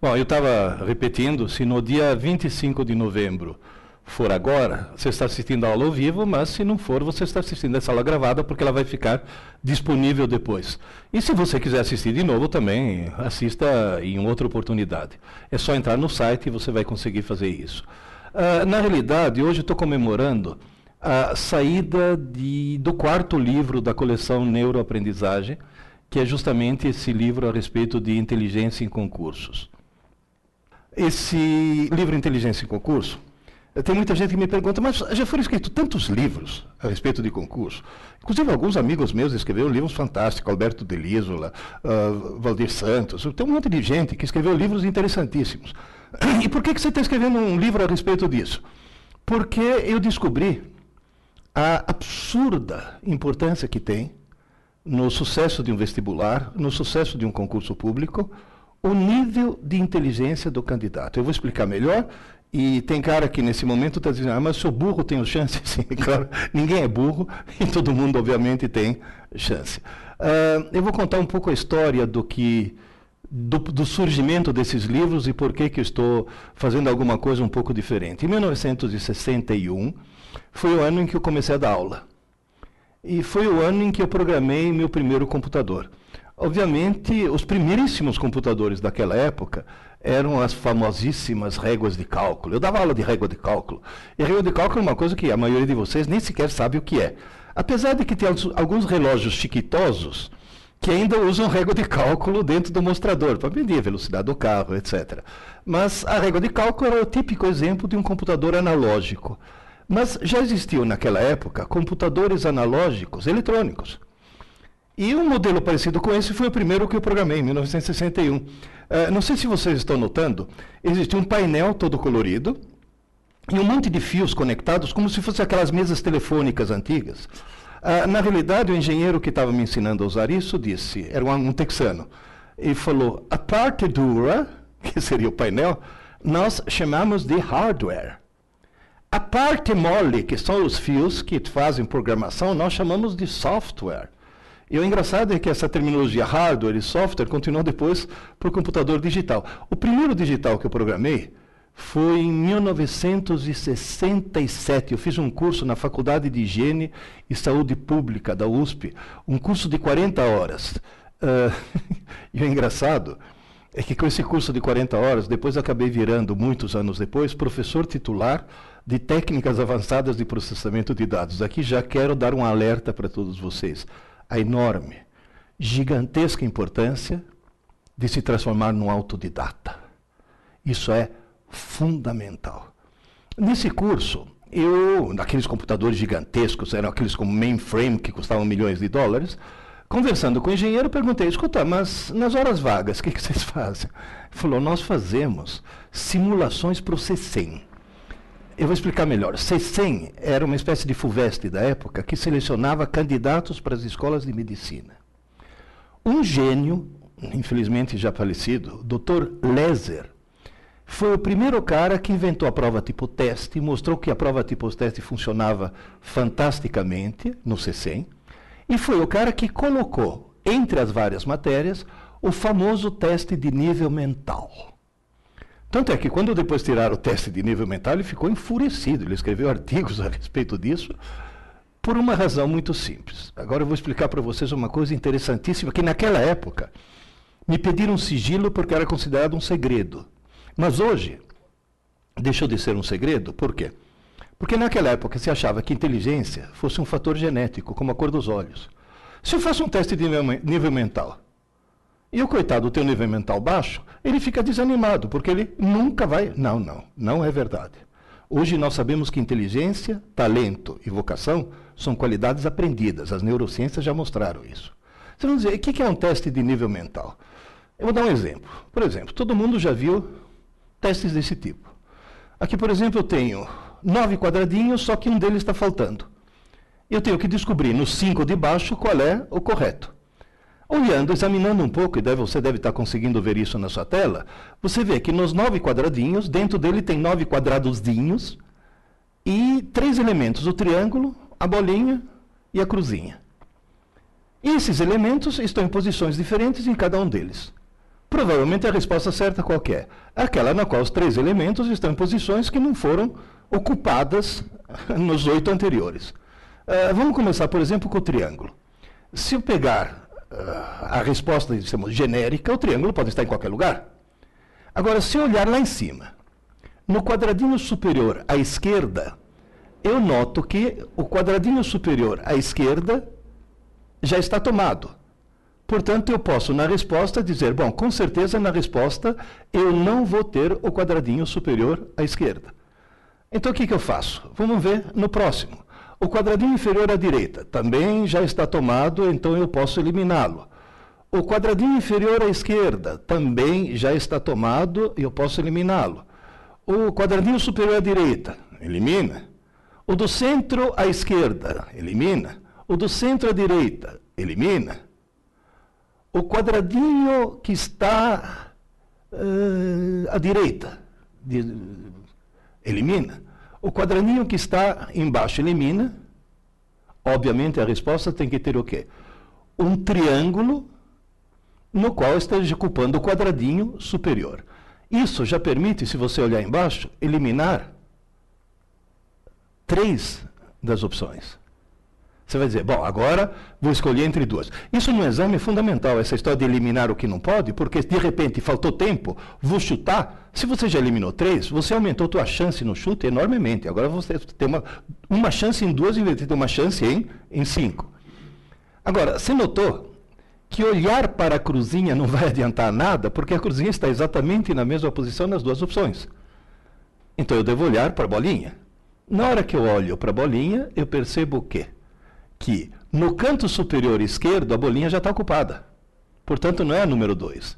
Bom, eu estava repetindo, se no dia 25 de novembro for agora, você está assistindo a aula ao vivo, mas se não for, você está assistindo essa aula gravada, porque ela vai ficar disponível depois. E se você quiser assistir de novo também, assista em outra oportunidade. É só entrar no site e você vai conseguir fazer isso. Uh, na realidade, hoje estou comemorando a saída de, do quarto livro da coleção Neuroaprendizagem, que é justamente esse livro a respeito de inteligência em concursos. Esse livro Inteligência em Concurso tem muita gente que me pergunta, mas já foram escritos tantos livros a respeito de concurso. Inclusive, alguns amigos meus escreveram livros fantásticos, Alberto Delísola, uh, Valdir Santos. Tem um monte de gente que escreveu livros interessantíssimos. E por que, que você está escrevendo um livro a respeito disso? Porque eu descobri a absurda importância que tem no sucesso de um vestibular, no sucesso de um concurso público, o nível de inteligência do candidato. Eu vou explicar melhor e tem cara que nesse momento está dizendo, ah, mas sou burro, tenho chance? Sim, claro, ninguém é burro e todo mundo, obviamente, tem chance. Uh, eu vou contar um pouco a história do que do, do, surgimento desses livros e por que, que estou fazendo alguma coisa um pouco diferente. Em 1961 foi o ano em que eu comecei a dar aula. E foi o ano em que eu programei meu primeiro computador. Obviamente, os primeiríssimos computadores daquela época eram as famosíssimas réguas de cálculo. Eu dava aula de régua de cálculo. E régua de cálculo é uma coisa que a maioria de vocês nem sequer sabe o que é. Apesar de que tem alguns relógios chiquitosos que ainda usam régua de cálculo dentro do mostrador, para medir a velocidade do carro, etc. Mas a régua de cálculo era o típico exemplo de um computador analógico. Mas já existiam naquela época computadores analógicos eletrônicos. E um modelo parecido com esse foi o primeiro que eu programei, em 1961. Uh, eh, não sei se vocês estão notando, existia um painel todo colorido e um monte de fios conectados, como se fossem aquelas mesas telefônicas antigas. Uh, na realidade, o engenheiro que estava me ensinando a usar isso disse, era um, um texano, e falou, a parte dura, que seria o painel, nós chamamos de hardware. A parte mole, que são os fios que fazem programação, nós chamamos de software. E o engraçado é que essa terminologia hardware e software continuou depois para o computador digital. O primeiro digital que eu programei foi em 1967. Eu fiz um curso na Faculdade de Higiene e Saúde Pública da USP, um curso de 40 horas. Uh, e o engraçado é que com esse curso de 40 horas, depois acabei virando, muitos anos depois, professor titular de técnicas avançadas de processamento de dados. Aqui já quero dar um alerta para todos vocês a enorme, gigantesca importância de se transformar num autodidata. Isso é fundamental. Nesse curso, eu, naqueles computadores gigantescos, eram aqueles como mainframe que custavam milhões de dólares, conversando com o engenheiro, perguntei: escuta, mas nas horas vagas, o que, que vocês fazem? Ele falou: nós fazemos simulações para o C100. Eu vou explicar melhor. C100 era uma espécie de FUVEST da época que selecionava candidatos para as escolas de medicina. Um gênio, infelizmente já falecido, Dr. Leser, foi o primeiro cara que inventou a prova tipo teste, mostrou que a prova tipo teste funcionava fantasticamente no C100, e foi o cara que colocou entre as várias matérias o famoso teste de nível mental. Tanto é que quando depois tiraram o teste de nível mental, ele ficou enfurecido. Ele escreveu artigos a respeito disso por uma razão muito simples. Agora eu vou explicar para vocês uma coisa interessantíssima, que naquela época me pediram sigilo porque era considerado um segredo. Mas hoje deixou de ser um segredo, por quê? Porque naquela época se achava que inteligência fosse um fator genético, como a cor dos olhos. Se eu faço um teste de nível mental e o coitado tem um nível mental baixo, ele fica desanimado, porque ele nunca vai. Não, não, não é verdade. Hoje nós sabemos que inteligência, talento e vocação são qualidades aprendidas. As neurociências já mostraram isso. Você vai dizer, o que é um teste de nível mental? Eu vou dar um exemplo. Por exemplo, todo mundo já viu testes desse tipo. Aqui, por exemplo, eu tenho nove quadradinhos, só que um deles está faltando. Eu tenho que descobrir nos cinco de baixo qual é o correto. Olhando, examinando um pouco, e deve, você deve estar conseguindo ver isso na sua tela, você vê que nos nove quadradinhos, dentro dele tem nove quadradozinhos e três elementos: o triângulo, a bolinha e a cruzinha. E esses elementos estão em posições diferentes em cada um deles. Provavelmente a resposta certa qual é? Aquela na qual os três elementos estão em posições que não foram ocupadas nos oito anteriores. Uh, vamos começar, por exemplo, com o triângulo. Se eu pegar a resposta dizemos, genérica, o triângulo pode estar em qualquer lugar. Agora, se eu olhar lá em cima, no quadradinho superior à esquerda, eu noto que o quadradinho superior à esquerda já está tomado. Portanto, eu posso, na resposta, dizer: bom, com certeza na resposta eu não vou ter o quadradinho superior à esquerda. Então, o que, que eu faço? Vamos ver no próximo. O quadradinho inferior à direita também já está tomado, então eu posso eliminá-lo. O quadradinho inferior à esquerda também já está tomado e eu posso eliminá-lo. O quadradinho superior à direita, elimina. O do centro à esquerda, elimina. O do centro à direita, elimina. O quadradinho que está uh, à direita, de, elimina. O quadradinho que está embaixo, elimina. Obviamente, a resposta tem que ter o quê? Um triângulo no qual esteja ocupando o quadradinho superior. Isso já permite, se você olhar embaixo, eliminar três das opções. Você vai dizer, bom, agora vou escolher entre duas. Isso no exame é fundamental, essa história de eliminar o que não pode, porque de repente faltou tempo, vou chutar. Se você já eliminou três, você aumentou sua chance no chute enormemente. Agora você tem uma, uma chance em duas em vez de ter uma chance em, em cinco. Agora, você notou que olhar para a cruzinha não vai adiantar nada, porque a cruzinha está exatamente na mesma posição nas duas opções. Então eu devo olhar para a bolinha. Na hora que eu olho para a bolinha, eu percebo o quê? Que no canto superior esquerdo a bolinha já está ocupada. Portanto, não é a número 2.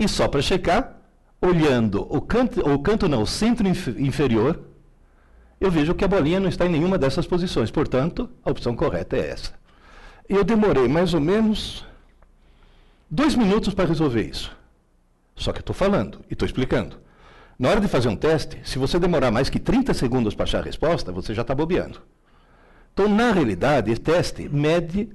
E só para checar, olhando o canto, o canto não, o centro inf inferior, eu vejo que a bolinha não está em nenhuma dessas posições. Portanto, a opção correta é essa. Eu demorei mais ou menos dois minutos para resolver isso. Só que estou falando e estou explicando. Na hora de fazer um teste, se você demorar mais que 30 segundos para achar a resposta, você já está bobeando. Então, na realidade, esse teste mede,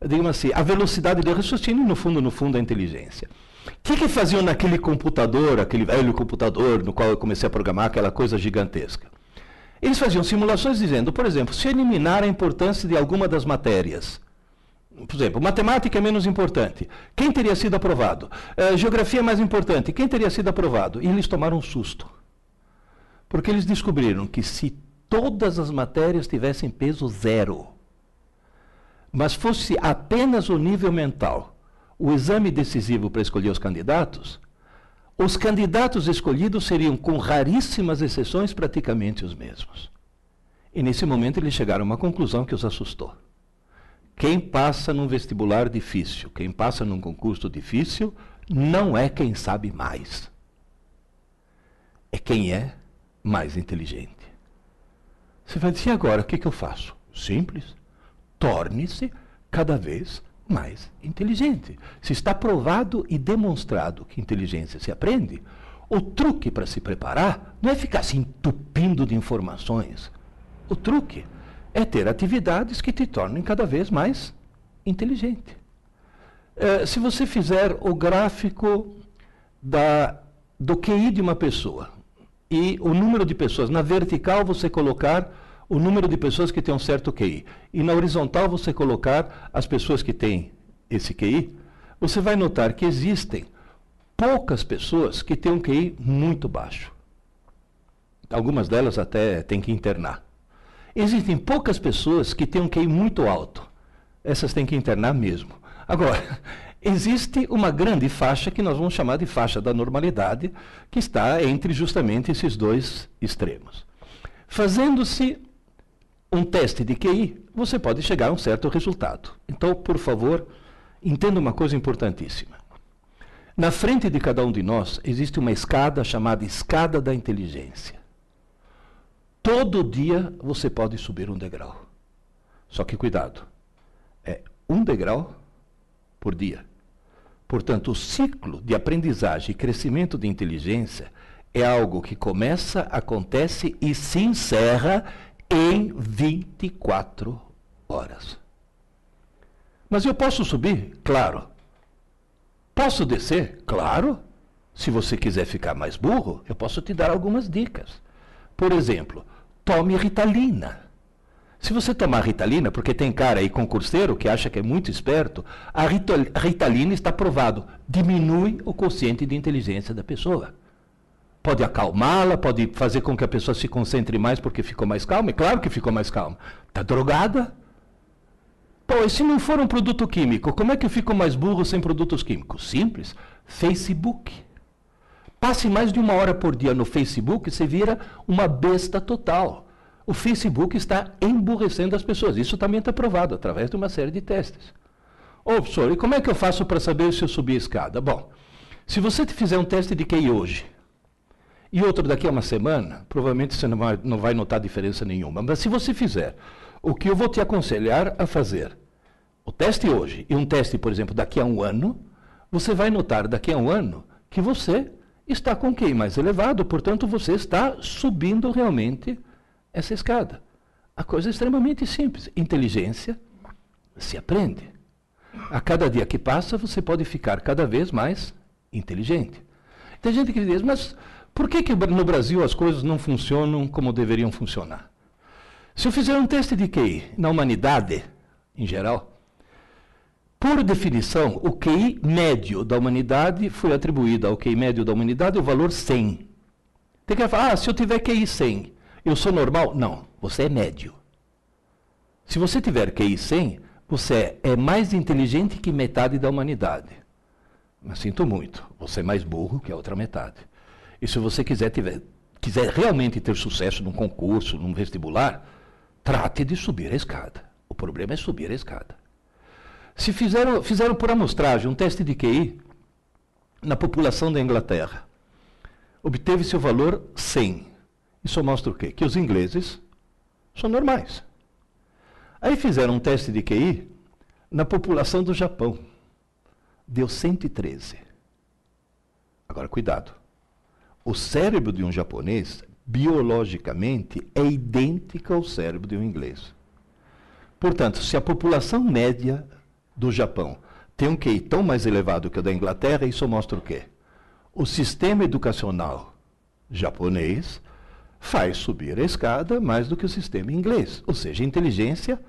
digamos assim, a velocidade de raciocínio, no fundo, no fundo, a inteligência. O que, que faziam naquele computador, aquele velho computador no qual eu comecei a programar aquela coisa gigantesca? Eles faziam simulações dizendo, por exemplo, se eliminar a importância de alguma das matérias, por exemplo, matemática é menos importante. Quem teria sido aprovado? Uh, geografia é mais importante. Quem teria sido aprovado? E eles tomaram um susto. Porque eles descobriram que se todas as matérias tivessem peso zero, mas fosse apenas o nível mental, o exame decisivo para escolher os candidatos, os candidatos escolhidos seriam, com raríssimas exceções, praticamente os mesmos. E nesse momento eles chegaram a uma conclusão que os assustou. Quem passa num vestibular difícil, quem passa num concurso difícil, não é quem sabe mais. É quem é mais inteligente. Você vai dizer, agora, o que, que eu faço? Simples. Torne-se cada vez mais inteligente. Se está provado e demonstrado que inteligência se aprende, o truque para se preparar não é ficar se entupindo de informações. O truque é ter atividades que te tornem cada vez mais inteligente. É, se você fizer o gráfico da, do QI de uma pessoa e o número de pessoas, na vertical você colocar o número de pessoas que têm um certo QI e na horizontal você colocar as pessoas que têm esse QI, você vai notar que existem poucas pessoas que têm um QI muito baixo. Algumas delas até têm que internar. Existem poucas pessoas que têm um QI muito alto. Essas têm que internar mesmo. Agora, existe uma grande faixa que nós vamos chamar de faixa da normalidade, que está entre justamente esses dois extremos. Fazendo-se um teste de QI, você pode chegar a um certo resultado. Então, por favor, entenda uma coisa importantíssima. Na frente de cada um de nós existe uma escada chamada escada da inteligência. Todo dia você pode subir um degrau. Só que cuidado, é um degrau por dia. Portanto, o ciclo de aprendizagem e crescimento de inteligência é algo que começa, acontece e se encerra em 24 horas. Mas eu posso subir? Claro. Posso descer? Claro. Se você quiser ficar mais burro, eu posso te dar algumas dicas. Por exemplo, tome Ritalina. Se você tomar Ritalina, porque tem cara aí concurseiro que acha que é muito esperto, a Ritalina está provado, diminui o quociente de inteligência da pessoa. Pode acalmá-la, pode fazer com que a pessoa se concentre mais porque ficou mais calma. É claro que ficou mais calma. Está drogada? Pô, e se não for um produto químico, como é que eu fico mais burro sem produtos químicos? Simples. Facebook. Passe mais de uma hora por dia no Facebook, você vira uma besta total. O Facebook está emburrecendo as pessoas. Isso também está provado através de uma série de testes. Ô, professor, e como é que eu faço para saber se eu subi a escada? Bom, se você fizer um teste de QI hoje e outro daqui a uma semana, provavelmente você não vai, não vai notar diferença nenhuma. Mas se você fizer o que eu vou te aconselhar a fazer, o teste hoje e um teste, por exemplo, daqui a um ano, você vai notar daqui a um ano que você está com QI mais elevado, portanto, você está subindo realmente essa escada. A coisa é extremamente simples. Inteligência se aprende. A cada dia que passa, você pode ficar cada vez mais inteligente. Tem gente que diz, mas por que, que no Brasil as coisas não funcionam como deveriam funcionar? Se eu fizer um teste de QI na humanidade, em geral, por definição, o QI médio da humanidade foi atribuído ao QI médio da humanidade o valor 100. Tem que falar, ah, se eu tiver QI 100, eu sou normal? Não, você é médio. Se você tiver QI 100, você é mais inteligente que metade da humanidade. Mas sinto muito, você é mais burro que a outra metade. E se você quiser, tiver, quiser realmente ter sucesso num concurso, num vestibular, trate de subir a escada. O problema é subir a escada. Se fizeram, fizeram por amostragem um teste de QI na população da Inglaterra, obteve seu valor 100. Isso mostra o quê? Que os ingleses são normais. Aí fizeram um teste de QI na população do Japão. Deu 113. Agora, cuidado. O cérebro de um japonês, biologicamente, é idêntico ao cérebro de um inglês. Portanto, se a população média do Japão tem um QI tão mais elevado que o da Inglaterra, isso mostra o quê? O sistema educacional japonês faz subir a escada mais do que o sistema inglês. Ou seja, inteligência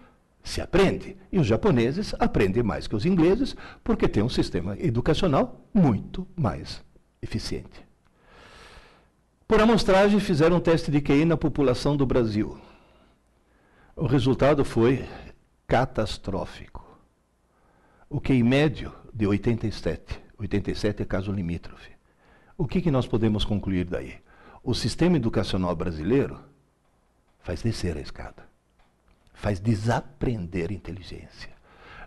se aprende. E os japoneses aprendem mais que os ingleses porque têm um sistema educacional muito mais eficiente. Por amostragem, fizeram um teste de QI na população do Brasil. O resultado foi catastrófico. O QI médio de 87. 87 é caso limítrofe. O que, que nós podemos concluir daí? O sistema educacional brasileiro faz descer a escada, faz desaprender inteligência.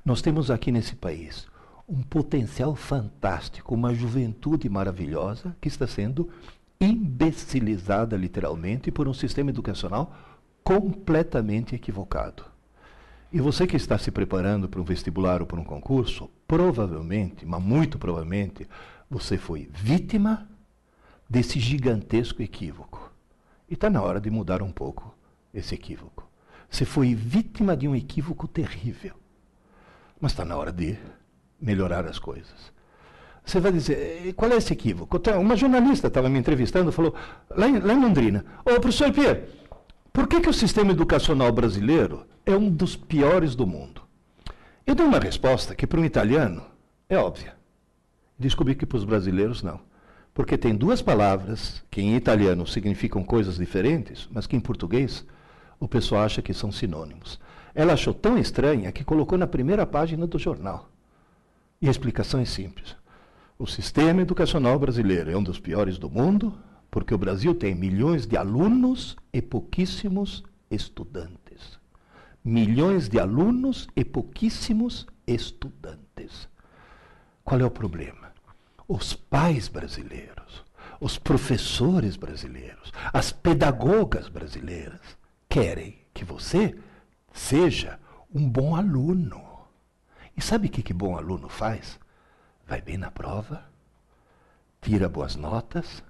Nós temos aqui nesse país um potencial fantástico, uma juventude maravilhosa que está sendo imbecilizada literalmente por um sistema educacional completamente equivocado. E você que está se preparando para um vestibular ou para um concurso, provavelmente, mas muito provavelmente, você foi vítima desse gigantesco equívoco. E está na hora de mudar um pouco esse equívoco. Você foi vítima de um equívoco terrível. Mas está na hora de melhorar as coisas. Você vai dizer, qual é esse equívoco? Uma jornalista estava me entrevistando, falou, lá em, lá em Londrina, ô professor Pierre, por que, que o sistema educacional brasileiro é um dos piores do mundo? Eu dei uma resposta que para um italiano é óbvia. Descobri que para os brasileiros não. Porque tem duas palavras que em italiano significam coisas diferentes, mas que em português o pessoal acha que são sinônimos. Ela achou tão estranha que colocou na primeira página do jornal. E a explicação é simples. O sistema educacional brasileiro é um dos piores do mundo, porque o Brasil tem milhões de alunos e pouquíssimos estudantes. Milhões de alunos e pouquíssimos estudantes. Qual é o problema? Os pais brasileiros, os professores brasileiros, as pedagogas brasileiras querem que você seja um bom aluno. E sabe o que, que bom aluno faz? Vai bem na prova, tira boas notas,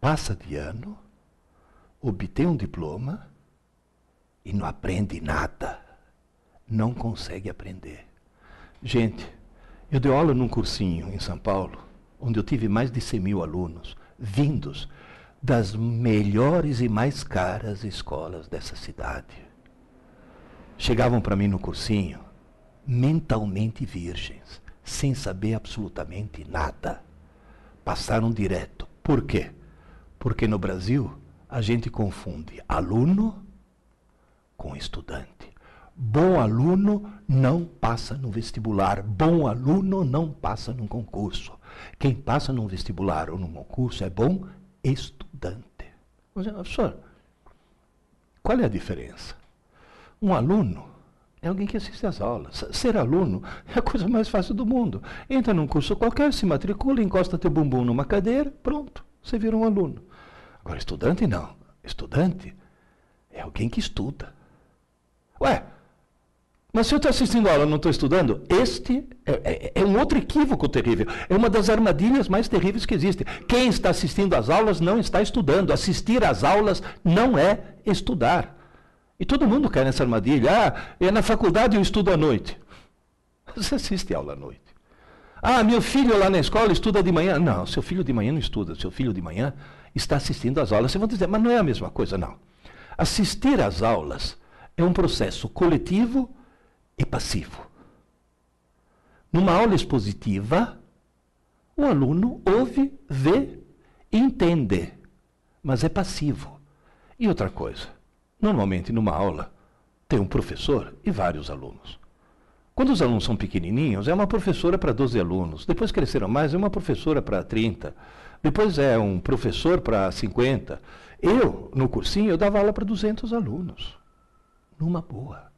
passa de ano, obtém um diploma e não aprende nada. Não consegue aprender. Gente, Eu dei aula num cursinho em São Paulo, onde eu tive mais de 100 mil alunos, vindos das melhores e mais caras escolas dessa cidade. Chegavam para mim no cursinho, mentalmente virgens, sem saber absolutamente nada. Passaram direto. Por quê? Porque no Brasil a gente confunde aluno com estudante. Bom aluno não passa no vestibular. Bom aluno não passa num concurso. Quem passa num vestibular ou num concurso é bom estudante. Professor, qual é a diferença? Um aluno é alguém que assiste às aulas. Ser aluno é a coisa mais fácil do mundo. Entra num curso qualquer, se matricula, encosta teu bumbum numa cadeira, pronto, você vira um aluno. Agora, estudante não. Estudante é alguém que estuda. Ué, mas se eu estou assistindo aula e não estou estudando, este é, é, é, um outro equívoco terrível. É uma das armadilhas mais terríveis que existe. Quem está assistindo às aulas não está estudando. Assistir às aulas não é estudar. E todo mundo cai nessa armadilha. Ah, é na faculdade eu estudo à noite. Você assiste aula à noite. Ah, meu filho lá na escola estuda de manhã. Não, seu filho de manhã não estuda. Seu filho de manhã está assistindo às aulas. Vocês vão dizer, mas não é a mesma coisa, não. Assistir às aulas é um processo coletivo e passivo. Numa aula expositiva, o aluno ouve, vê entende, mas é passivo. E outra coisa, normalmente numa aula tem um professor e vários alunos. Quando os alunos são pequenininhos, é uma professora para 12 alunos. Depois cresceram mais, é uma professora para 30. Depois é um professor para 50. Eu, no cursinho, eu dava aula para 200 alunos. Numa boa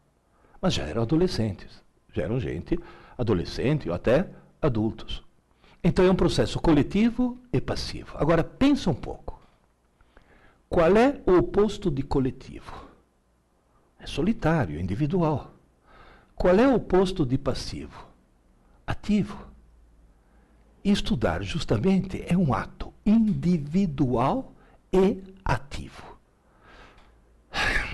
mas já eram adolescentes, já eram gente adolescente ou até adultos. Então é um processo coletivo e passivo. Agora pensa um pouco. Qual é o oposto de coletivo? É solitário, individual. Qual é o oposto de passivo? Ativo. Estudar justamente é um ato individual e ativo.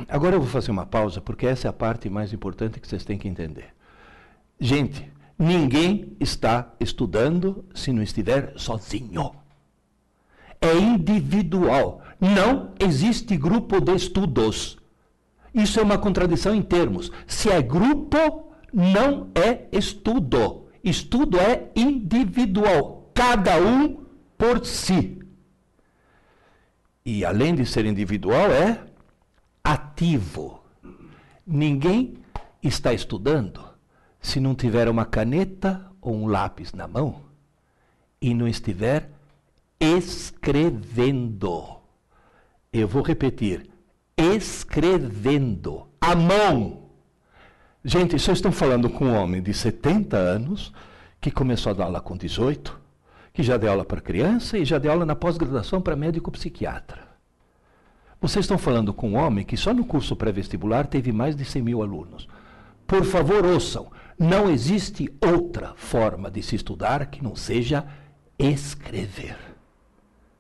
Agora eu vou fazer uma pausa, porque essa é a parte mais importante que vocês têm que entender. Gente, ninguém está estudando se não estiver sozinho. É individual. Não existe grupo de estudos. Isso é uma contradição em termos. Se é grupo, não é estudo. Estudo é individual. Cada um por si. E além de ser individual, é ativo. Ninguém está estudando se não tiver uma caneta ou um lápis na mão e não estiver escrevendo. Eu vou repetir: escrevendo. A mão. Gente, vocês estão falando com um homem de 70 anos que começou a dar aula com 18, que já deu aula para criança e já deu aula na pós-graduação para médico psiquiatra. Vocês estão falando com um homem que só no curso pré-vestibular teve mais de 100 mil alunos. Por favor, ouçam. Não existe outra forma de se estudar que não seja escrever.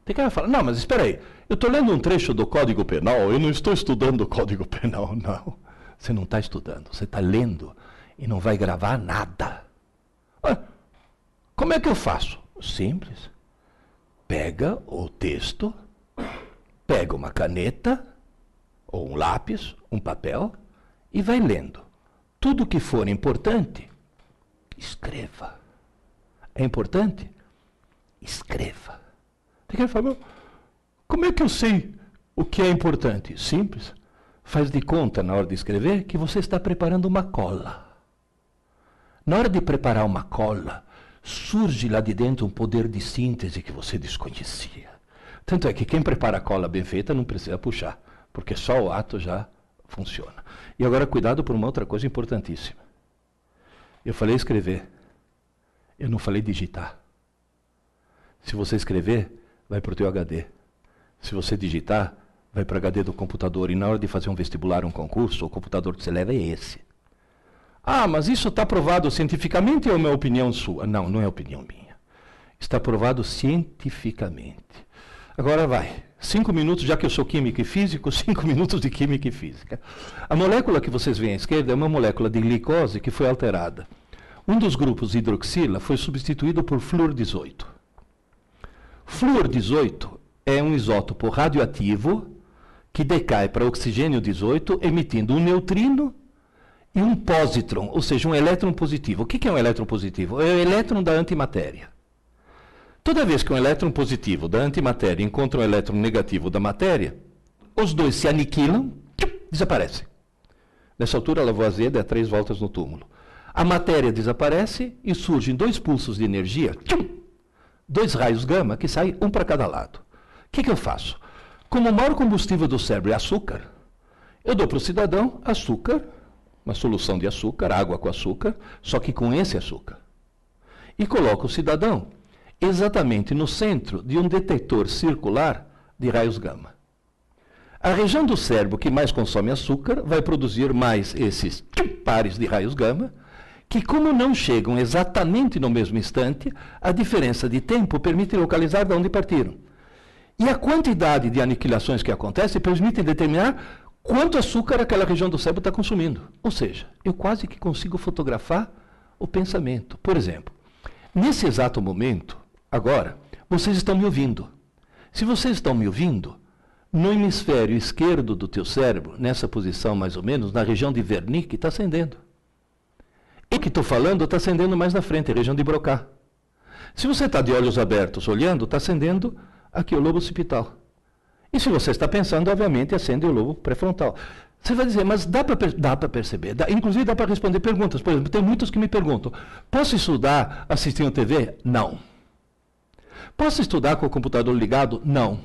Tem cara que fala, não, mas espera aí, eu estou lendo um trecho do Código Penal, eu não estou estudando o Código Penal, não. Você não está estudando, você está lendo e não vai gravar nada. Como é que eu faço? Simples. Pega o texto, pega uma caneta, ou um lápis, um papel, e vai lendo. Tudo que for importante, escreva. É importante? Escreva. Que falar, como é que eu sei o que é importante? Simples. Faz de conta, na hora de escrever, que você está preparando uma cola. Na hora de preparar uma cola, surge lá de dentro um poder de síntese que você desconhecia. Tanto é que quem prepara a cola bem feita não precisa puxar, porque só o ato já funciona. E agora cuidado por uma outra coisa importantíssima. Eu falei escrever. Eu não falei digitar. Se você escrever, vai para o teu HD. Se você digitar, vai para o HD do computador. E na hora de fazer um vestibular, um concurso, o computador que você leva é esse. Ah, mas isso está provado cientificamente ou é uma opinião sua? Não, não é opinião minha. Está provado cientificamente. Agora vai. Cinco minutos, já que eu sou químico e físico, cinco minutos de química e física. A molécula que vocês veem à esquerda é uma molécula de glicose que foi alterada. um dos grupos hidroxila foi substituído por flúor 18. Flúor 18 é um isótopo radioativo que decai para oxigênio 18, emitindo um neutrino e um pósitron, ou seja, um elétron positivo. O que é um elétron positivo? É o elétron da antimatéria. Toda vez que um elétron positivo da antimatéria encontra um elétron negativo da matéria, os dois se aniquilam, desaparecem. Nessa altura, Lavoisier dá três voltas no túmulo. A matéria desaparece e surgem dois pulsos de energia, dois raios gama que saem um para cada lado. O que, que eu faço? Como o maior combustível do cérebro é açúcar, eu dou para o cidadão açúcar, uma solução de açúcar, água com açúcar, só que com esse açúcar. E coloco o cidadão exatamente no centro de um detector circular de raios gama. A região do cérebro que mais consome açúcar vai produzir mais esses pares de raios gama, que, como não chegam exatamente no mesmo instante, a diferença de tempo permite localizar de onde partiram. E a quantidade de aniquilações que acontecem permite determinar quanto açúcar aquela região do cérebro está consumindo. Ou seja, eu quase que consigo fotografar o pensamento. Por exemplo, nesse exato momento, agora, vocês estão me ouvindo. Se vocês estão me ouvindo, no hemisfério esquerdo do teu cérebro, nessa posição mais ou menos, na região de Wernicke, está acendendo. E que estou falando está acendendo mais na frente, região de Broca. Se você está de olhos abertos olhando, está acendendo aqui o lobo occipital. E se você está pensando, obviamente, acende o lobo pré-frontal. Você vai dizer, mas dá para perceber, dá, inclusive dá para responder perguntas. Por exemplo, tem muitos que me perguntam: posso estudar assistindo TV? Não. Posso estudar com o computador ligado? Não.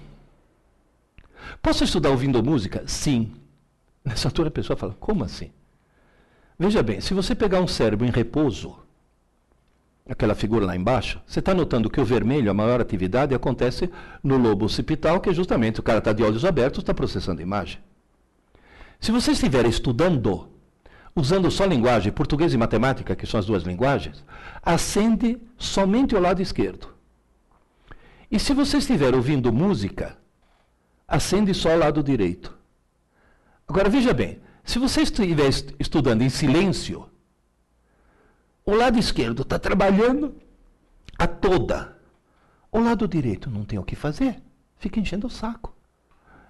Posso estudar ouvindo música? Sim. Nessa altura a pessoa fala: como assim? Veja bem, se você pegar um cérebro em repouso, aquela figura lá embaixo, você está notando que o vermelho, a maior atividade, acontece no lobo occipital, que é justamente o cara está de olhos abertos, está processando a imagem. Se você estiver estudando, usando só linguagem, português e matemática, que são as duas linguagens, acende somente o lado esquerdo. E se você estiver ouvindo música, acende só o lado direito. Agora veja bem, se você estiver estudando em silêncio, o lado esquerdo está trabalhando a toda. O lado direito não tem o que fazer, fica enchendo o saco.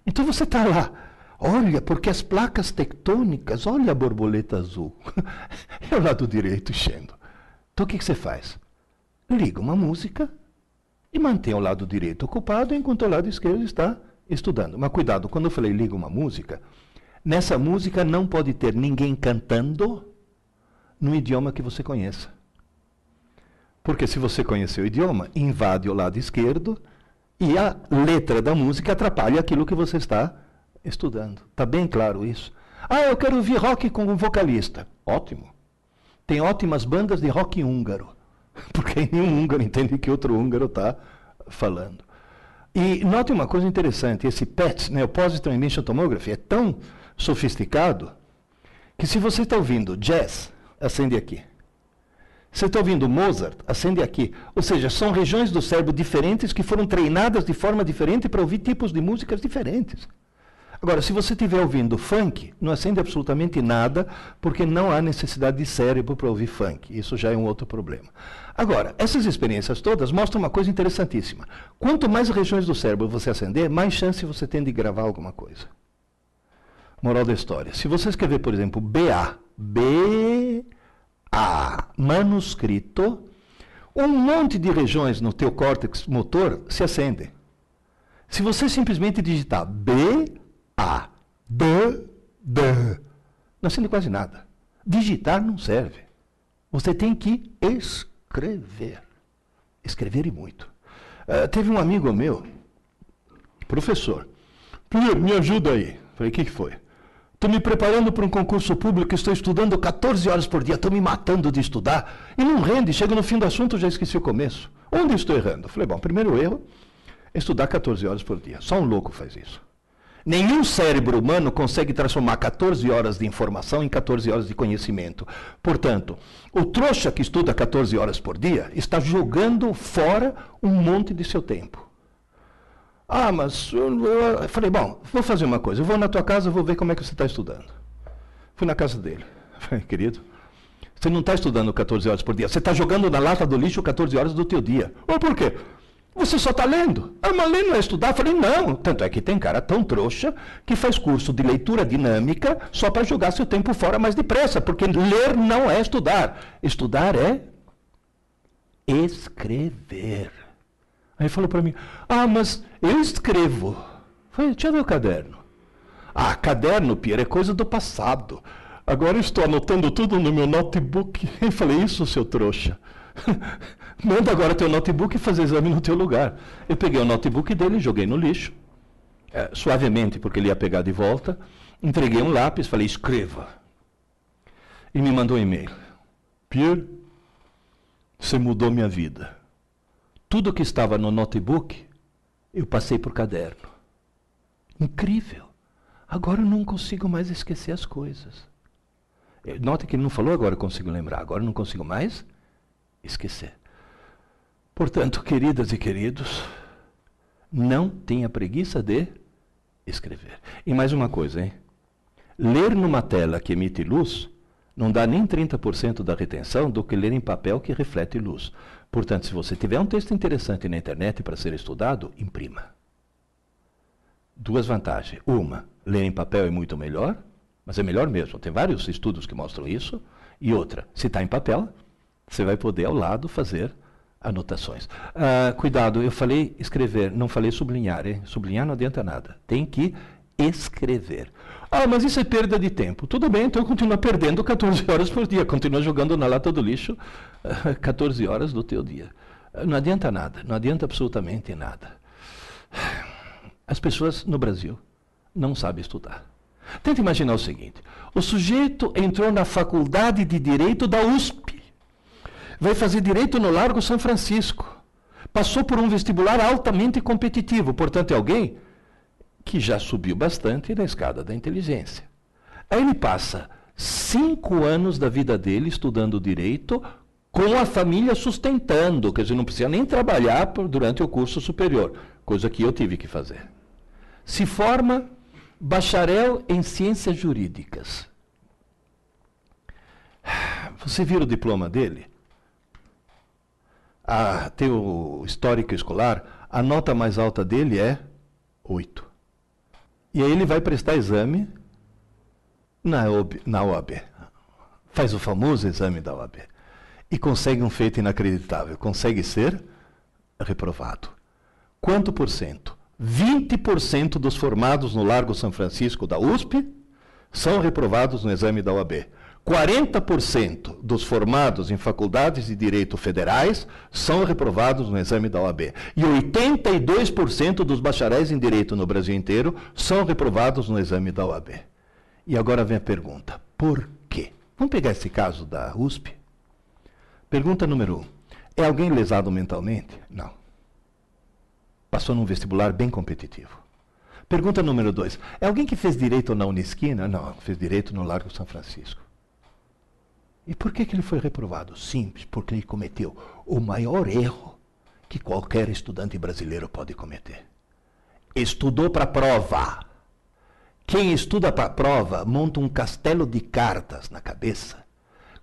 Então você está lá, olha, porque as placas tectônicas, olha a borboleta azul. é o lado direito enchendo. Então o que, que você faz? Liga uma música e mantém o lado direito ocupado enquanto o lado esquerdo está estudando. Mas cuidado, quando eu falei liga uma música, nessa música não pode ter ninguém cantando no idioma que você conheça. Porque se você conhecer o idioma, invade o lado esquerdo e a letra da música atrapalha aquilo que você está estudando. Está bem claro isso? Ah, eu quero ouvir rock com um vocalista. Ótimo. Tem ótimas bandas de rock húngaro. Porque nenhum húngaro entende que outro húngaro está falando. E note uma coisa interessante, esse PET, né, o Positive Emission Tomography, é tão sofisticado que se você está ouvindo jazz, acende aqui. Se você está ouvindo Mozart, acende aqui. Ou seja, são regiões do cérebro diferentes que foram treinadas de forma diferente para ouvir tipos de músicas diferentes. Agora, se você estiver ouvindo funk, não acende absolutamente nada, porque não há necessidade de cérebro para ouvir funk. Isso já é um outro problema. Agora, essas experiências todas mostram uma coisa interessantíssima. Quanto mais regiões do cérebro você acender, mais chance você tem de gravar alguma coisa. Moral da história. Se você escrever, por exemplo, BA, B-A, manuscrito, um monte de regiões no teu córtex motor se acendem. Se você simplesmente digitar B, a, D, D. Não acende quase nada. Digitar não serve. Você tem que escrever. Escrever e muito. Uh, teve um amigo meu, professor. Me ajuda aí. Falei, o que, que foi? Estou me preparando para um concurso público, estou estudando 14 horas por dia, estou me matando de estudar e não rende. Chega no fim do assunto, já esqueci o começo. Onde estou errando? Falei, bom, primeiro erro é estudar 14 horas por dia. Só um louco faz isso. Nenhum cérebro humano consegue transformar 14 horas de informação em 14 horas de conhecimento. Portanto, o trouxa que estuda 14 horas por dia está jogando fora um monte de seu tempo. Ah, mas eu, eu falei, bom, vou fazer uma coisa. Eu vou na tua casa, vou ver como é que você está estudando. Fui na casa dele. Falei, querido, Você não está estudando 14 horas por dia. Você está jogando na lata do lixo 14 horas do teu dia. Ou por quê? Você só está lendo. Ah, mas ler não é estudar? Eu falei, não. Tanto é que tem cara tão trouxa que faz curso de leitura dinâmica só para jogar seu tempo fora mais depressa. Porque ler não é estudar. Estudar é escrever. Aí falou para mim, ah, mas eu escrevo. Eu falei, deixa eu ver o caderno. Ah, caderno, Pierre, é coisa do passado. Agora estou anotando tudo no meu notebook. Eu falei, isso, seu trouxa. Manda agora teu notebook e fazer exame no teu lugar. Eu peguei o notebook dele e joguei no lixo. É, suavemente, porque ele ia pegar de volta. Entreguei um lápis, falei, escreva. E me mandou um e-mail. Pierre, você mudou minha vida. Tudo que estava no notebook, eu passei por caderno. Incrível. Agora eu não consigo mais esquecer as coisas. Nota que ele não falou agora eu consigo lembrar, agora eu não consigo mais esquecer. Portanto, queridas e queridos, não tenha preguiça de escrever. E mais uma coisa, hein? Ler numa tela que emite luz não dá nem 30% da retenção do que ler em papel que reflete luz. Portanto, se você tiver um texto interessante na internet para ser estudado, imprima. Duas vantagens. Uma, ler em papel é muito melhor. Mas é melhor mesmo, tem vários estudos que mostram isso. E outra, se está em papel, você vai poder ao lado fazer anotações. Ah, cuidado, eu falei escrever, não falei sublinhar. Hein? Sublinhar não adianta nada. Tem que escrever. Ah, mas isso é perda de tempo. Tudo bem, então continua perdendo 14 horas por dia. Continua jogando na lata do lixo 14 horas do teu dia. Não adianta nada, não adianta absolutamente nada. As pessoas no Brasil não sabem estudar. Tenta imaginar o seguinte: o sujeito entrou na faculdade de direito da USP, vai fazer direito no Largo São Francisco, passou por um vestibular altamente competitivo, portanto, é alguém que já subiu bastante na escada da inteligência. Aí ele passa cinco anos da vida dele estudando direito, com a família sustentando, quer dizer, não precisa nem trabalhar durante o curso superior, coisa que eu tive que fazer. Se forma bacharel em ciências jurídicas. Você vira o diploma dele? Ah, tem o histórico escolar, a nota mais alta dele é 8. E aí ele vai prestar exame na OAB, na OAB. Faz o famoso exame da OAB. E consegue um feito inacreditável. Consegue ser reprovado. Quanto por cento? 20% dos formados no Largo São Francisco da USP são reprovados no exame da OAB. 40% dos formados em faculdades de direito federais são reprovados no exame da OAB. E 82% dos bacharéis em direito no Brasil inteiro são reprovados no exame da OAB. E agora vem a pergunta: por quê? Vamos pegar esse caso da USP? Pergunta número 1. Um, é alguém lesado mentalmente? Não. Passou num vestibular bem competitivo. Pergunta número dois. É alguém que fez direito na Unisquina? Não, fez direito no Largo São Francisco. E por que, que ele foi reprovado? Simples, porque ele cometeu o maior erro que qualquer estudante brasileiro pode cometer. Estudou para prova. Quem estuda para prova monta um castelo de cartas na cabeça,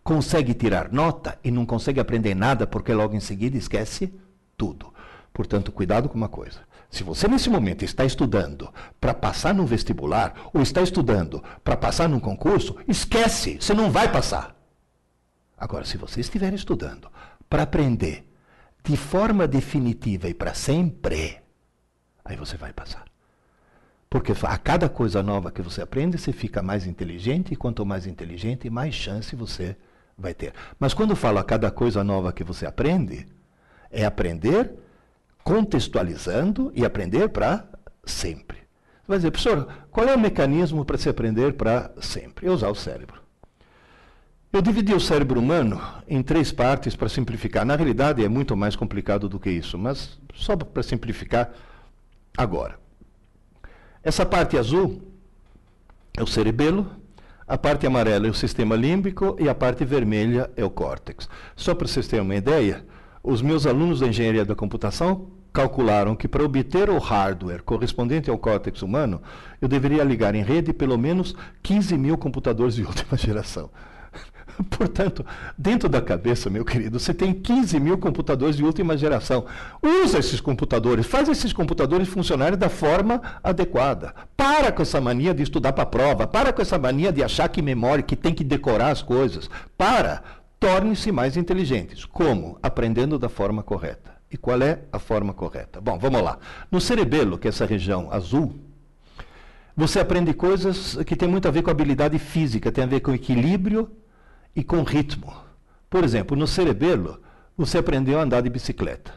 consegue tirar nota e não consegue aprender nada porque logo em seguida esquece tudo. Portanto, cuidado com uma coisa. Se você nesse momento está estudando para passar no vestibular ou está estudando para passar num concurso, esquece, você não vai passar. Agora, se você estiver estudando para aprender de forma definitiva e para sempre, aí você vai passar. Porque a cada coisa nova que você aprende, você fica mais inteligente, e quanto mais inteligente, mais chance você vai ter. Mas quando eu falo a cada coisa nova que você aprende, é aprender contextualizando e aprender para sempre. Você vai dizer, professor, qual é o mecanismo para se aprender para sempre? É usar o cérebro. Eu dividi o cérebro humano em três partes para simplificar. Na realidade é muito mais complicado do que isso, mas só para simplificar agora. Essa parte azul é o cerebelo, a parte amarela é o sistema límbico e a parte vermelha é o córtex. Só para vocês terem uma ideia, os meus alunos da engenharia da computação calcularam que para obter o hardware correspondente ao córtex humano, eu deveria ligar em rede pelo menos 15 mil computadores de última geração. Portanto, dentro da cabeça, meu querido, você tem 15 mil computadores de última geração. Usa esses computadores, faz esses computadores funcionarem da forma adequada. Para com essa mania de estudar para a prova, para com essa mania de achar que memória, que tem que decorar as coisas. Para, torne-se mais inteligentes. Como? Aprendendo da forma correta. E qual é a forma correta? Bom, vamos lá. No cerebelo, que é essa região azul, você aprende coisas que têm muito a ver com habilidade física, tem a ver com equilíbrio e com ritmo. Por exemplo, no cerebelo, você aprendeu a andar de bicicleta.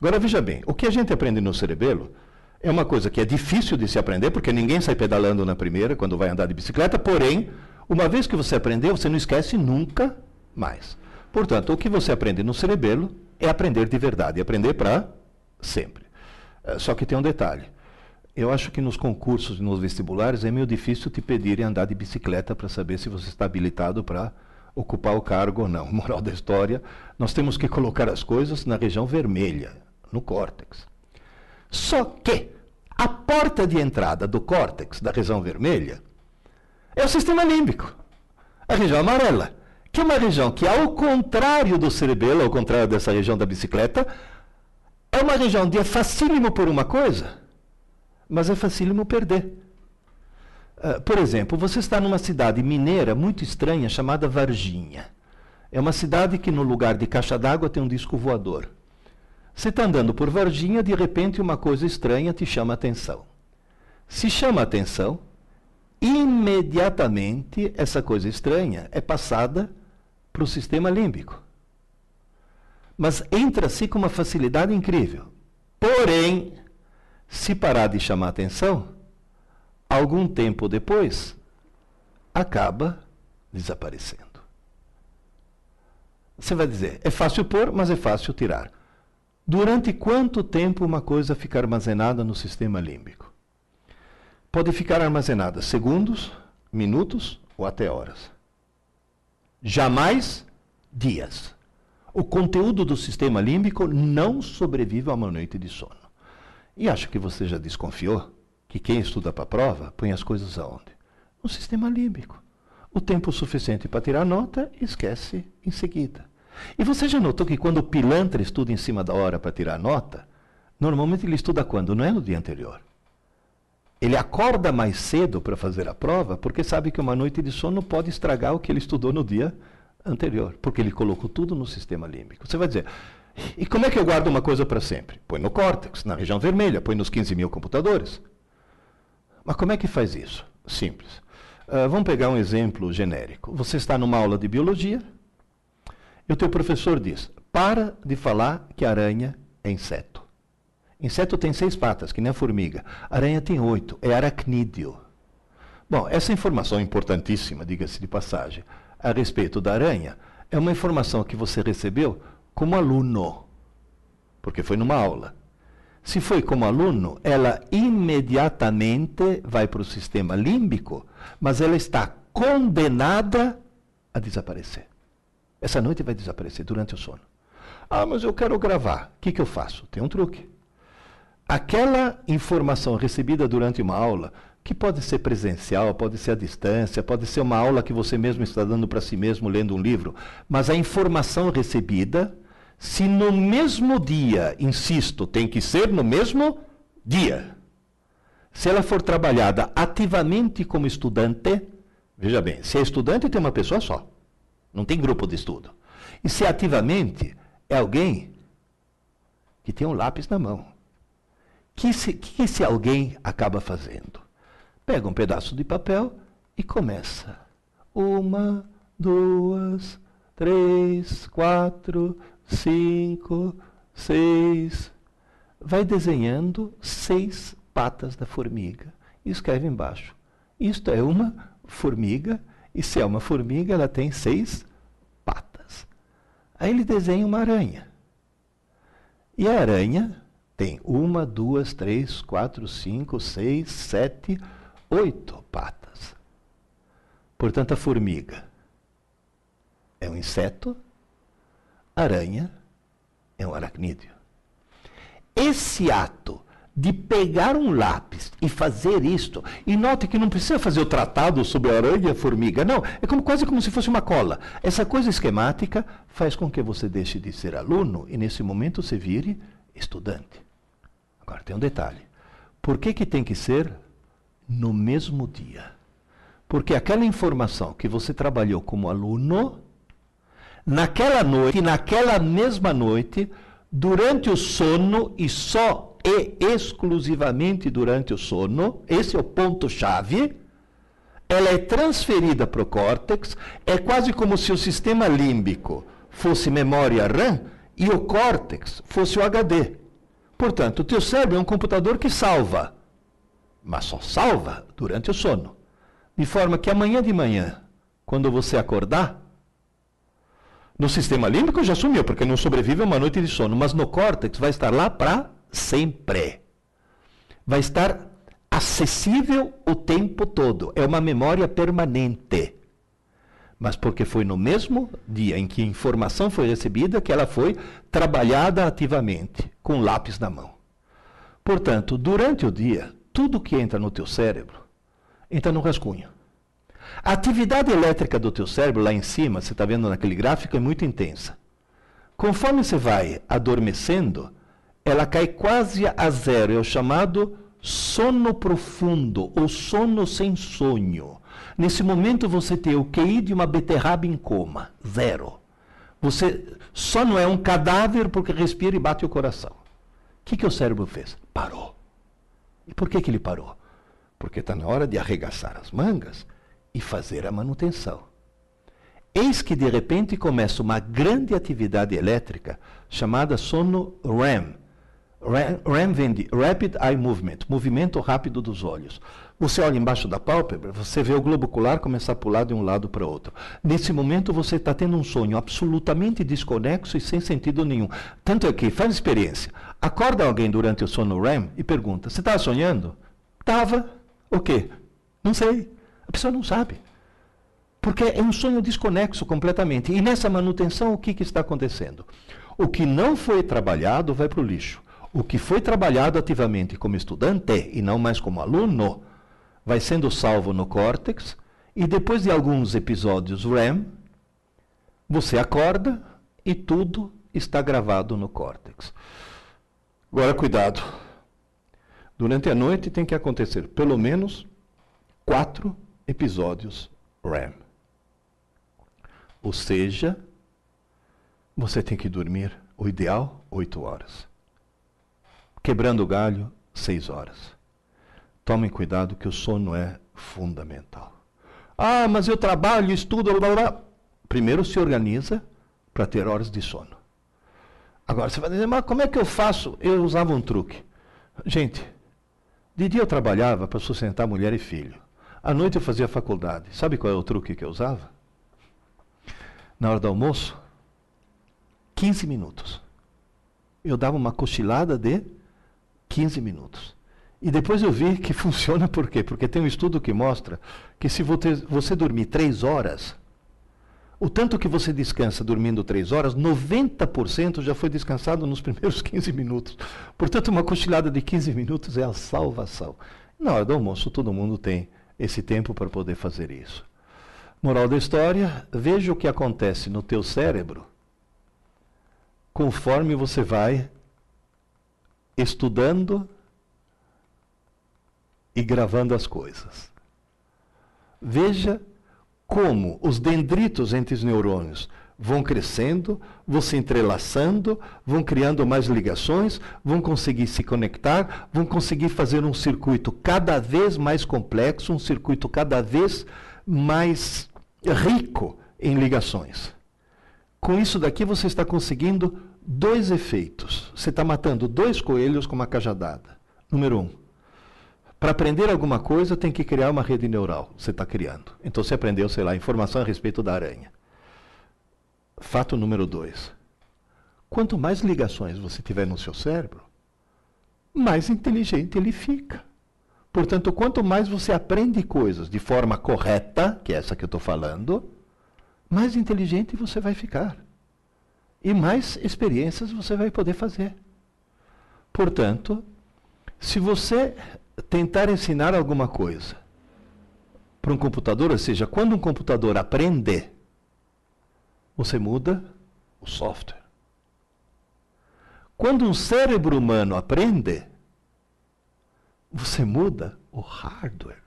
Agora veja bem, o que a gente aprende no cerebelo é uma coisa que é difícil de se aprender, porque ninguém sai pedalando na primeira quando vai andar de bicicleta, porém, uma vez que você aprendeu, você não esquece nunca mais. Portanto, o que você aprende no cerebelo é aprender de verdade, aprender para sempre. Eh, só que tem um detalhe. Eu acho que nos concursos e nos vestibulares é meio difícil te pedirem andar de bicicleta para saber se você está habilitado para ocupar o cargo ou não. Moral da história, nós temos que colocar as coisas na região vermelha, no córtex. Só que a porta de entrada do córtex, da região vermelha, é o sistema límbico, a região amarela, que é uma região que, ao contrário do cerebelo, ao contrário dessa região da bicicleta, é uma região de é facílimo por uma coisa mas é facílimo perder. Uh, por exemplo, você está numa cidade mineira muito estranha chamada Varginha. É uma cidade que no lugar de caixa d'água tem um disco voador. Você está andando por Varginha, de repente uma coisa estranha te chama a atenção. Se chama a atenção, imediatamente essa coisa estranha é passada para o sistema límbico. Mas entra-se com uma facilidade incrível. Porém, se parar de chamar atenção, algum tempo depois, acaba desaparecendo. Você vai dizer, é fácil pôr, mas é fácil tirar. Durante quanto tempo uma coisa fica armazenada no sistema límbico? Pode ficar armazenada segundos, minutos ou até horas. Jamais dias. O conteúdo do sistema límbico não sobrevive a uma noite de sono. E acho que você já desconfiou que quem estuda para a prova põe as coisas aonde? No sistema límbico. O tempo suficiente para tirar nota esquece em seguida. E você já notou que quando o pilantra estuda em cima da hora para tirar nota, normalmente ele estuda quando? Não é no dia anterior. Ele acorda mais cedo para fazer a prova porque sabe que uma noite de sono pode estragar o que ele estudou no dia anterior, porque ele colocou tudo no sistema límbico. Você vai dizer, e como é que eu guardo uma coisa para sempre? Põe no córtex, na região vermelha, põe nos 15 mil computadores. Mas como é que faz isso? Simples. Uh, vamos pegar um exemplo genérico. Você está numa aula de biologia e o teu professor diz: para de falar que aranha é inseto. Inseto tem seis patas, que nem a formiga. Aranha tem oito, é aracnídeo. Bom, essa informação importantíssima, diga-se de passagem, a respeito da aranha, é uma informação que você recebeu como aluno, porque foi numa aula. Se foi como aluno, ela imediatamente vai para o sistema límbico, mas ela está condenada a desaparecer. Essa noite vai desaparecer durante o sono. Ah, mas eu quero gravar. O que, que eu faço? Tem um truque. Aquela informação recebida durante uma aula, que pode ser presencial, pode ser à distância, pode ser uma aula que você mesmo está dando para si mesmo lendo um livro, mas a informação recebida se no mesmo dia, insisto, tem que ser no mesmo dia. Se ela for trabalhada ativamente como estudante, veja bem, se é estudante tem uma pessoa só, não tem grupo de estudo. E se é ativamente, é alguém que tem um lápis na mão. O que, que esse alguém acaba fazendo? Pega um pedaço de papel e começa. Uma, duas, três, quatro, cinco, seis. Vai desenhando seis patas da formiga e escreve embaixo. Isto é uma formiga, e se é uma formiga, ela tem seis patas. Aí ele desenha uma aranha. E a aranha tem uma, duas, três, quatro, cinco, seis, sete, oito patas. Portanto, a formiga é um inseto aranha é um aracnídeo. Esse ato de pegar um lápis, e fazer isto. E note que não precisa fazer o tratado sobre a aranha e a formiga, não. É como, quase como se fosse uma cola. Essa coisa esquemática faz com que você deixe de ser aluno e nesse momento se vire estudante. Agora tem um detalhe. Por que, que tem que ser no mesmo dia? Porque aquela informação que você trabalhou como aluno, naquela noite, naquela mesma noite, durante o sono e só e exclusivamente durante o sono, esse é o ponto-chave, ela é transferida para o córtex, é quase como se o sistema límbico fosse memória RAM e o córtex fosse o HD. Portanto, o teu cérebro é um computador que salva, mas só salva durante o sono. De forma que amanhã de manhã, quando você acordar, no sistema límbico já sumiu, porque não sobrevive uma noite de sono, mas no córtex vai estar lá para sempre. Vai estar acessível o tempo todo. É uma memória permanente. Mas porque foi no mesmo dia em que a informação foi recebida que ela foi trabalhada ativamente, com lápis na mão. Portanto, durante o dia, tudo que entra no teu cérebro entra no rascunho. A atividade elétrica do teu cérebro lá em cima, você está vendo naquele gráfico, é muito intensa. Conforme você vai adormecendo, ela cai quase a zero. É o chamado sono profundo ou sono sem sonho. Nesse momento você tem o QI de uma beterraba em coma, zero. Você só não é um cadáver porque respira e bate o coração. O que, que o cérebro fez? Parou. E por que, que ele parou? Porque está na hora de arregaçar as mangas e fazer a manutenção. Eis que de repente começa uma grande atividade elétrica chamada sono REM, REM vem de Rapid Eye Movement, movimento rápido dos olhos. Você olha embaixo da pálpebra, você vê o globo ocular começar a pular de um lado para outro. Nesse momento você está tendo um sonho absolutamente desconexo e sem sentido nenhum. Tanto é que, faz experiência, acorda alguém durante o sono REM e pergunta, você estava sonhando? Estava. O quê? Não sei. A pessoa não sabe. Porque é um sonho desconexo completamente. E nessa manutenção, o que, que está acontecendo? O que não foi trabalhado vai para o lixo. O que foi trabalhado ativamente como estudante e não mais como aluno vai sendo salvo no córtex e depois de alguns episódios REM, você acorda e tudo está gravado no córtex. Agora, cuidado. Durante a noite tem que acontecer pelo menos quatro episódios REM. Ou seja, você tem que dormir, o ideal, oito horas. Quebrando o galho, seis horas. Tomem cuidado que o sono é fundamental. Ah, mas eu trabalho, estudo, blá, blá. Primeiro se organiza para ter horas de sono. Agora você vai dizer, mas como é que eu faço? Eu usava um truque. Gente, de dia eu trabalhava para sustentar mulher e filho. À noite eu fazia faculdade. Sabe qual é o truque que eu usava? Na hora do almoço, 15 minutos. Eu dava uma cochilada de 15 minutos. E depois eu vi que funciona por quê? Porque tem um estudo que mostra que se você, dormir 3 horas, o tanto que você descansa dormindo 3 horas, 90% já foi descansado nos primeiros 15 minutos. Portanto, uma cochilada de 15 minutos é a salvação. Na hora do almoço, todo mundo tem esse tempo para poder fazer isso. Moral da história: veja o que acontece no teu cérebro conforme você vai estudando e gravando as coisas. Veja como os dendritos entre os neurônios vão crescendo, vão se entrelaçando, vão criando mais ligações, vão conseguir se conectar, vão conseguir fazer um circuito cada vez mais complexo, um circuito cada vez mais rico em ligações. Com isso daqui você está conseguindo dois efeitos. Você está matando dois coelhos com uma cajadada. Número um, para aprender alguma coisa tem que criar uma rede neural. Você está criando. Então você aprendeu, sei lá, informação a respeito da aranha. Fato número dois. Quanto mais ligações você tiver no seu cérebro, mais inteligente ele fica. Portanto, quanto mais você aprende coisas de forma correta, que é essa que eu estou falando, mais inteligente você vai ficar. E mais experiências você vai poder fazer. Portanto, se você tentar ensinar alguma coisa para um computador, ou seja, quando um computador aprende, você muda o software. Quando um cérebro humano aprende, você muda o hardware.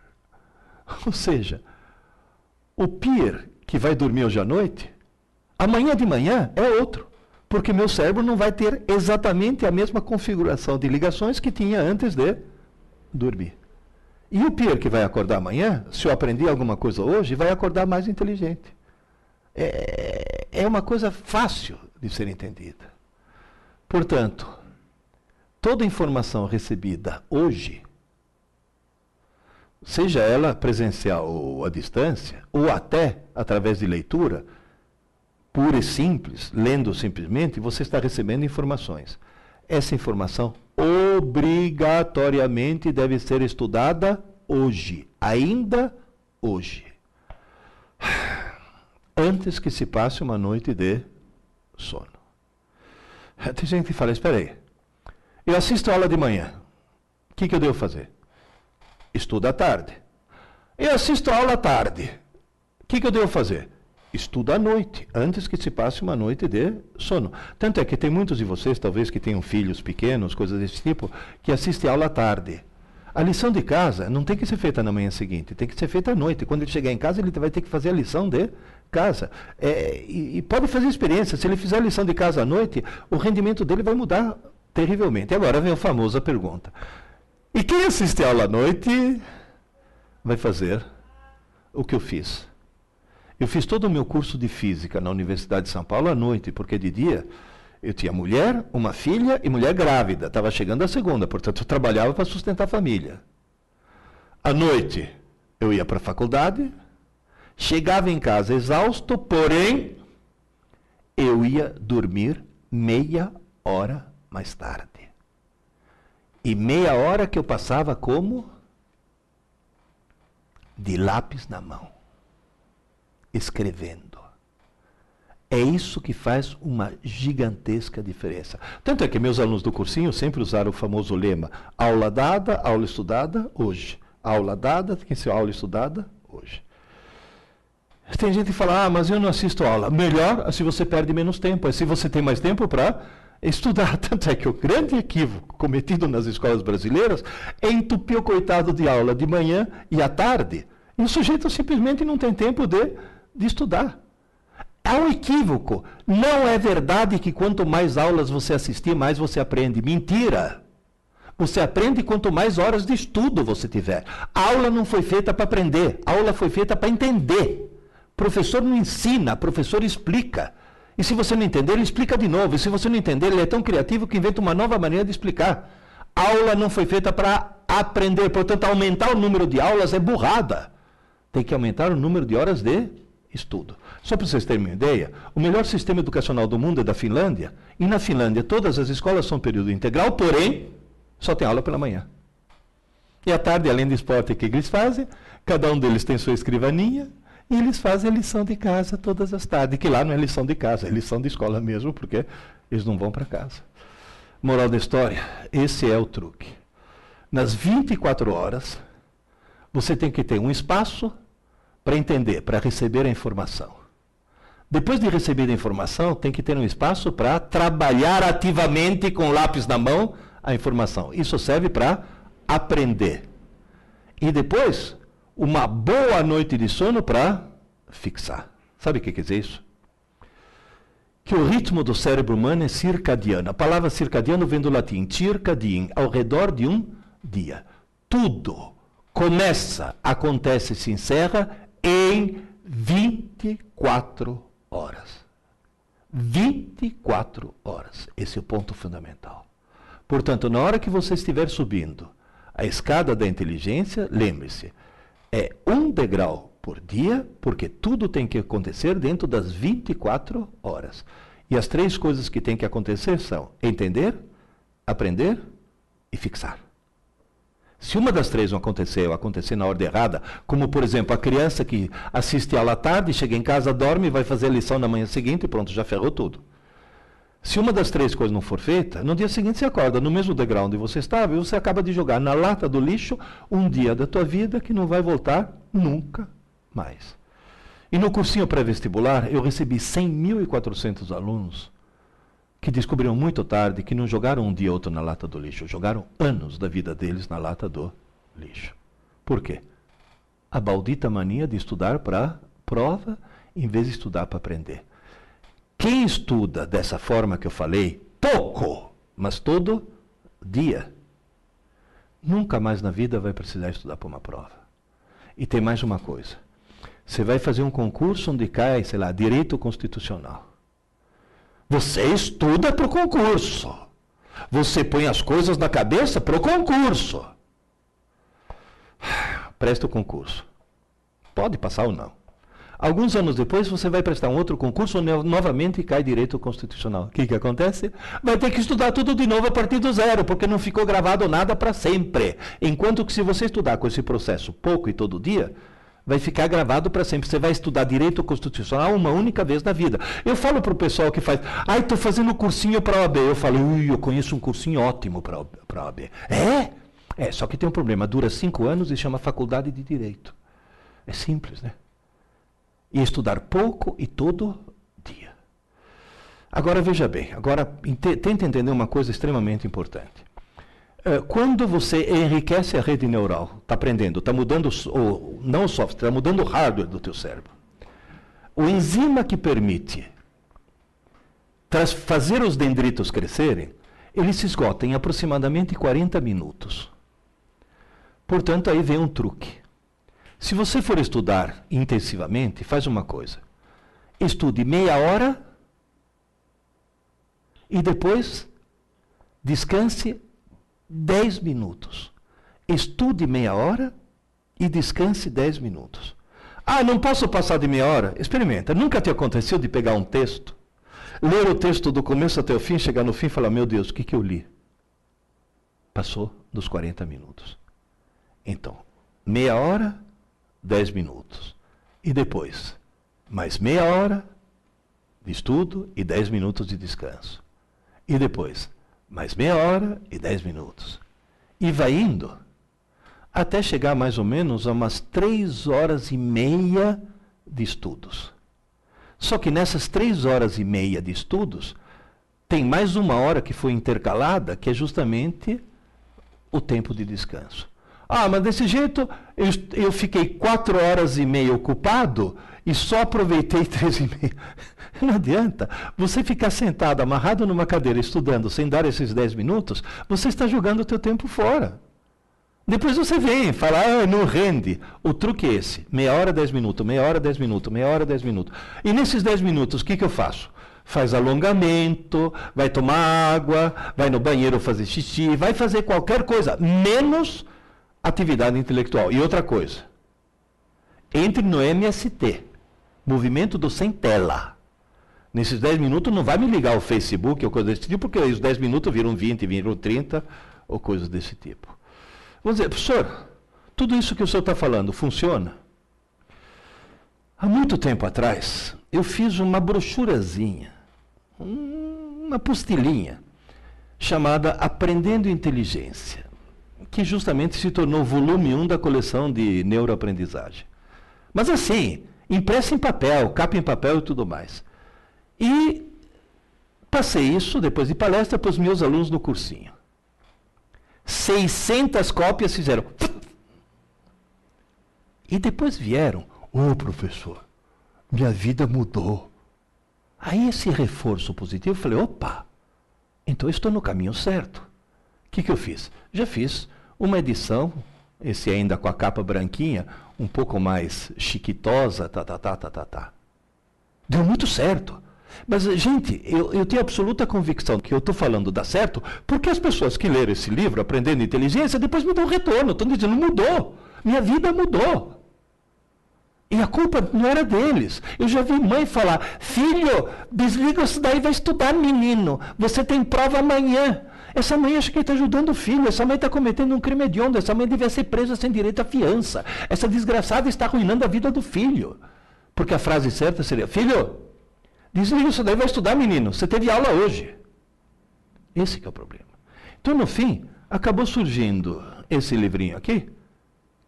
Ou seja, o peer que vai dormir hoje à noite, amanhã de manhã é outro. Porque meu cérebro não vai ter exatamente a mesma configuração de ligações que tinha antes de dormir. E o peer que vai acordar amanhã, se eu aprendi alguma coisa hoje, vai acordar mais inteligente. É, é uma coisa fácil de ser entendida. Portanto, toda informação recebida hoje, seja ela presencial ou à distância, ou até através de leitura, pura e simples, lendo simplesmente, você está recebendo informações. Essa informação obrigatoriamente deve ser estudada hoje, ainda hoje. Antes que se passe uma noite de sono. Tem gente que fala, espera aí, eu assisto aula de manhã, o que, que eu devo fazer? Estuda à tarde. Eu assisto aula à tarde, o que, que eu devo fazer? Estuda à noite, antes que se passe uma noite de sono. Tanto é que tem muitos de vocês, talvez que tenham filhos pequenos, coisas desse tipo, que assistem aula à tarde. A lição de casa não tem que ser feita na manhã seguinte, tem que ser feita à noite. Quando ele chegar em casa, ele vai ter que fazer a lição de casa. É, e, e, pode fazer experiência. Se ele fizer a lição de casa à noite, o rendimento dele vai mudar terrivelmente. Agora vem a famosa pergunta. E quem assiste a aula à noite vai fazer o que eu fiz. Eu fiz todo o meu curso de física na Universidade de São Paulo à noite, porque de dia eu tinha mulher, uma filha e mulher grávida. Estava chegando a segunda, portanto eu trabalhava para sustentar a família. À noite eu ia para a faculdade, Chegava em casa exausto, porém, eu ia dormir meia hora mais tarde. E meia hora que eu passava como? De lápis na mão, escrevendo. É isso que faz uma gigantesca diferença. Tanto é que meus alunos do cursinho sempre usaram o famoso lema: aula dada, aula estudada, hoje. Aula dada, tem que ser aula estudada, hoje. Tem gente que fala, ah, mas eu não assisto aula. Melhor se você perde menos tempo. É se você tem mais tempo para estudar. Tanto é que o grande equívoco cometido nas escolas brasileiras é entupir o coitado de aula de manhã e à tarde. E o sujeito simplesmente não tem tempo de, de estudar. Há um equívoco. Não é verdade que quanto mais aulas você assistir, mais você aprende. Mentira! Você aprende quanto mais horas de estudo você tiver. A aula não foi feita para aprender, a aula foi feita para entender. Professor não ensina, professor explica. E se você não entender, ele explica de novo. E se você não entender, ele é tão criativo que inventa uma nova maneira de explicar. Aula não foi feita para aprender, portanto, aumentar o número de aulas é burrada. Tem que aumentar o número de horas de estudo. Só para vocês terem uma ideia, o melhor sistema educacional do mundo é da Finlândia. E na Finlândia, todas as escolas são período integral, porém, só tem aula pela manhã. E à tarde, além do esporte que eles fazem, cada um deles tem sua escrivaninha, e eles fazem a lição de casa todas as tardes, que lá não é lição de casa, é lição de escola mesmo, porque eles não vão para casa. Moral da história, esse é o truque. Nas 24 horas, você tem que ter um espaço para entender, para receber a informação. Depois de receber a informação, tem que ter um espaço para trabalhar ativamente com lápis na mão a informação. Isso serve para aprender. E depois, uma boa noite de sono para fixar. Sabe o que quer dizer isso? Que o ritmo do cérebro humano é circadiano. A palavra circadiano vem do latim circadin, ao redor de um dia. Tudo começa, acontece e se encerra em 24 horas. 24 horas. Esse é o ponto fundamental. Portanto, na hora que você estiver subindo a escada da inteligência, lembre-se, é um degrau por dia, porque tudo tem que acontecer dentro das 24 horas. E as três coisas que tem que acontecer são entender, aprender e fixar. Se uma das três não acontecer ou acontecer na ordem errada, como por exemplo a criança que assiste aula à tarde, chega em casa, dorme, vai fazer a lição na manhã seguinte e pronto, já ferrou tudo. Se uma das três coisas não for feita, no dia seguinte você acorda no mesmo degrau onde você estava e você acaba de jogar na lata do lixo um dia da tua vida que não vai voltar nunca mais. E no cursinho pré-vestibular, eu recebi 100.400 alunos que descobriram muito tarde que não jogaram um dia ou outro na lata do lixo, jogaram anos da vida deles na lata do lixo. Por quê? A maldita mania de estudar para prova em vez de estudar para aprender. Quem estuda dessa forma que eu falei, pouco, mas todo dia, nunca mais na vida vai precisar estudar para uma prova. E tem mais uma coisa. Você vai fazer um concurso onde cai, sei lá, direito constitucional. Você estuda para o concurso. Você põe as coisas na cabeça para o concurso. Presta o concurso. Pode passar ou não. Alguns anos depois, você vai prestar um outro concurso novamente cai direito constitucional. O que, que acontece? Vai ter que estudar tudo de novo a partir do zero, porque não ficou gravado nada para sempre. Enquanto que se você estudar com esse processo pouco e todo dia, vai ficar gravado para sempre. Você vai estudar direito constitucional uma única vez na vida. Eu falo para o pessoal que faz, ai, estou fazendo cursinho para a OAB. Eu falo, ui, eu conheço um cursinho ótimo para a OAB. É? É, só que tem um problema. Dura cinco anos e chama Faculdade de Direito. É simples, né? E estudar pouco e todo dia. Agora veja bem, agora tenta entender uma coisa extremamente importante. Eh, quando você enriquece a rede neural, está aprendendo, está mudando, o, não o software, está mudando o hardware do teu cérebro. O enzima que permite fazer os dendritos crescerem, ele se esgota em aproximadamente 40 minutos. Portanto, aí vem um truque. Se você for estudar intensivamente, faz uma coisa. Estude meia hora e depois descanse 10 minutos. Estude meia hora e descanse 10 minutos. Ah, não posso passar de meia hora? Experimenta. Nunca te aconteceu de pegar um texto, ler o texto do começo até o fim, chegar no fim e falar: Meu Deus, o que, que eu li? Passou dos 40 minutos. Então, meia hora, 10 minutos. E depois, mais meia hora de estudo e 10 minutos de descanso. E depois, mais meia hora e 10 minutos. E vai indo até chegar mais ou menos a umas 3 horas e meia de estudos. Só que nessas 3 horas e meia de estudos, tem mais uma hora que foi intercalada, que é justamente o tempo de descanso. Ah, mas desse jeito eu, eu fiquei quatro horas e meia ocupado e só aproveitei três e meia. Não adianta. Você ficar sentado, amarrado numa cadeira, estudando, sem dar esses dez minutos, você está jogando o teu tempo fora. Depois você vem fala, ah, não rende. O truque é esse: meia hora, dez minutos, meia hora, dez minutos, meia hora, dez minutos. E nesses dez minutos, o que, que eu faço? Faz alongamento, vai tomar água, vai no banheiro fazer xixi, vai fazer qualquer coisa, menos atividade intelectual. E outra coisa, entre no MST, movimento do sem tela. Nesses 10 minutos não vai me ligar o Facebook ou coisa desse tipo, porque os 10 minutos viram 20, viram 30 ou coisas desse tipo. Vamos dizer, professor, tudo isso que o senhor está falando funciona? Há muito tempo atrás, eu fiz uma brochurazinha, uma postilhinha, chamada Aprendendo Inteligência que justamente se tornou volume 1 da coleção de neuroaprendizagem. Mas assim, impressa em papel, capa em papel e tudo mais. E passei isso, depois de palestra, para os meus alunos no cursinho. 600 cópias fizeram. E depois vieram, ô oh, professor, minha vida mudou. Aí esse reforço positivo, eu falei, opa, então estou no caminho certo. O que, que eu fiz? Já fiz uma edição, esse ainda com a capa branquinha, um pouco mais chiquitosa, tá, tá, tá, tá, tá, tá. Deu muito certo. Mas, gente, eu, eu tenho absoluta convicção que eu estou falando dá certo, porque as pessoas que leram esse livro, Aprendendo Inteligência, depois me dão retorno. Estão dizendo, mudou. Minha vida mudou. E a culpa não era deles. Eu já vi mãe falar: Filho, desliga isso daí, vai estudar, menino. Você tem prova amanhã. Essa mãe acha que está ajudando o filho, essa mãe está cometendo um crime hediondo, essa mãe devia ser presa sem direito à fiança. Essa desgraçada está arruinando a vida do filho. Porque a frase certa seria: Filho, Desliga isso daí vai estudar, menino. Você teve aula hoje. Esse é o problema. Então, no fim, acabou surgindo esse livrinho aqui,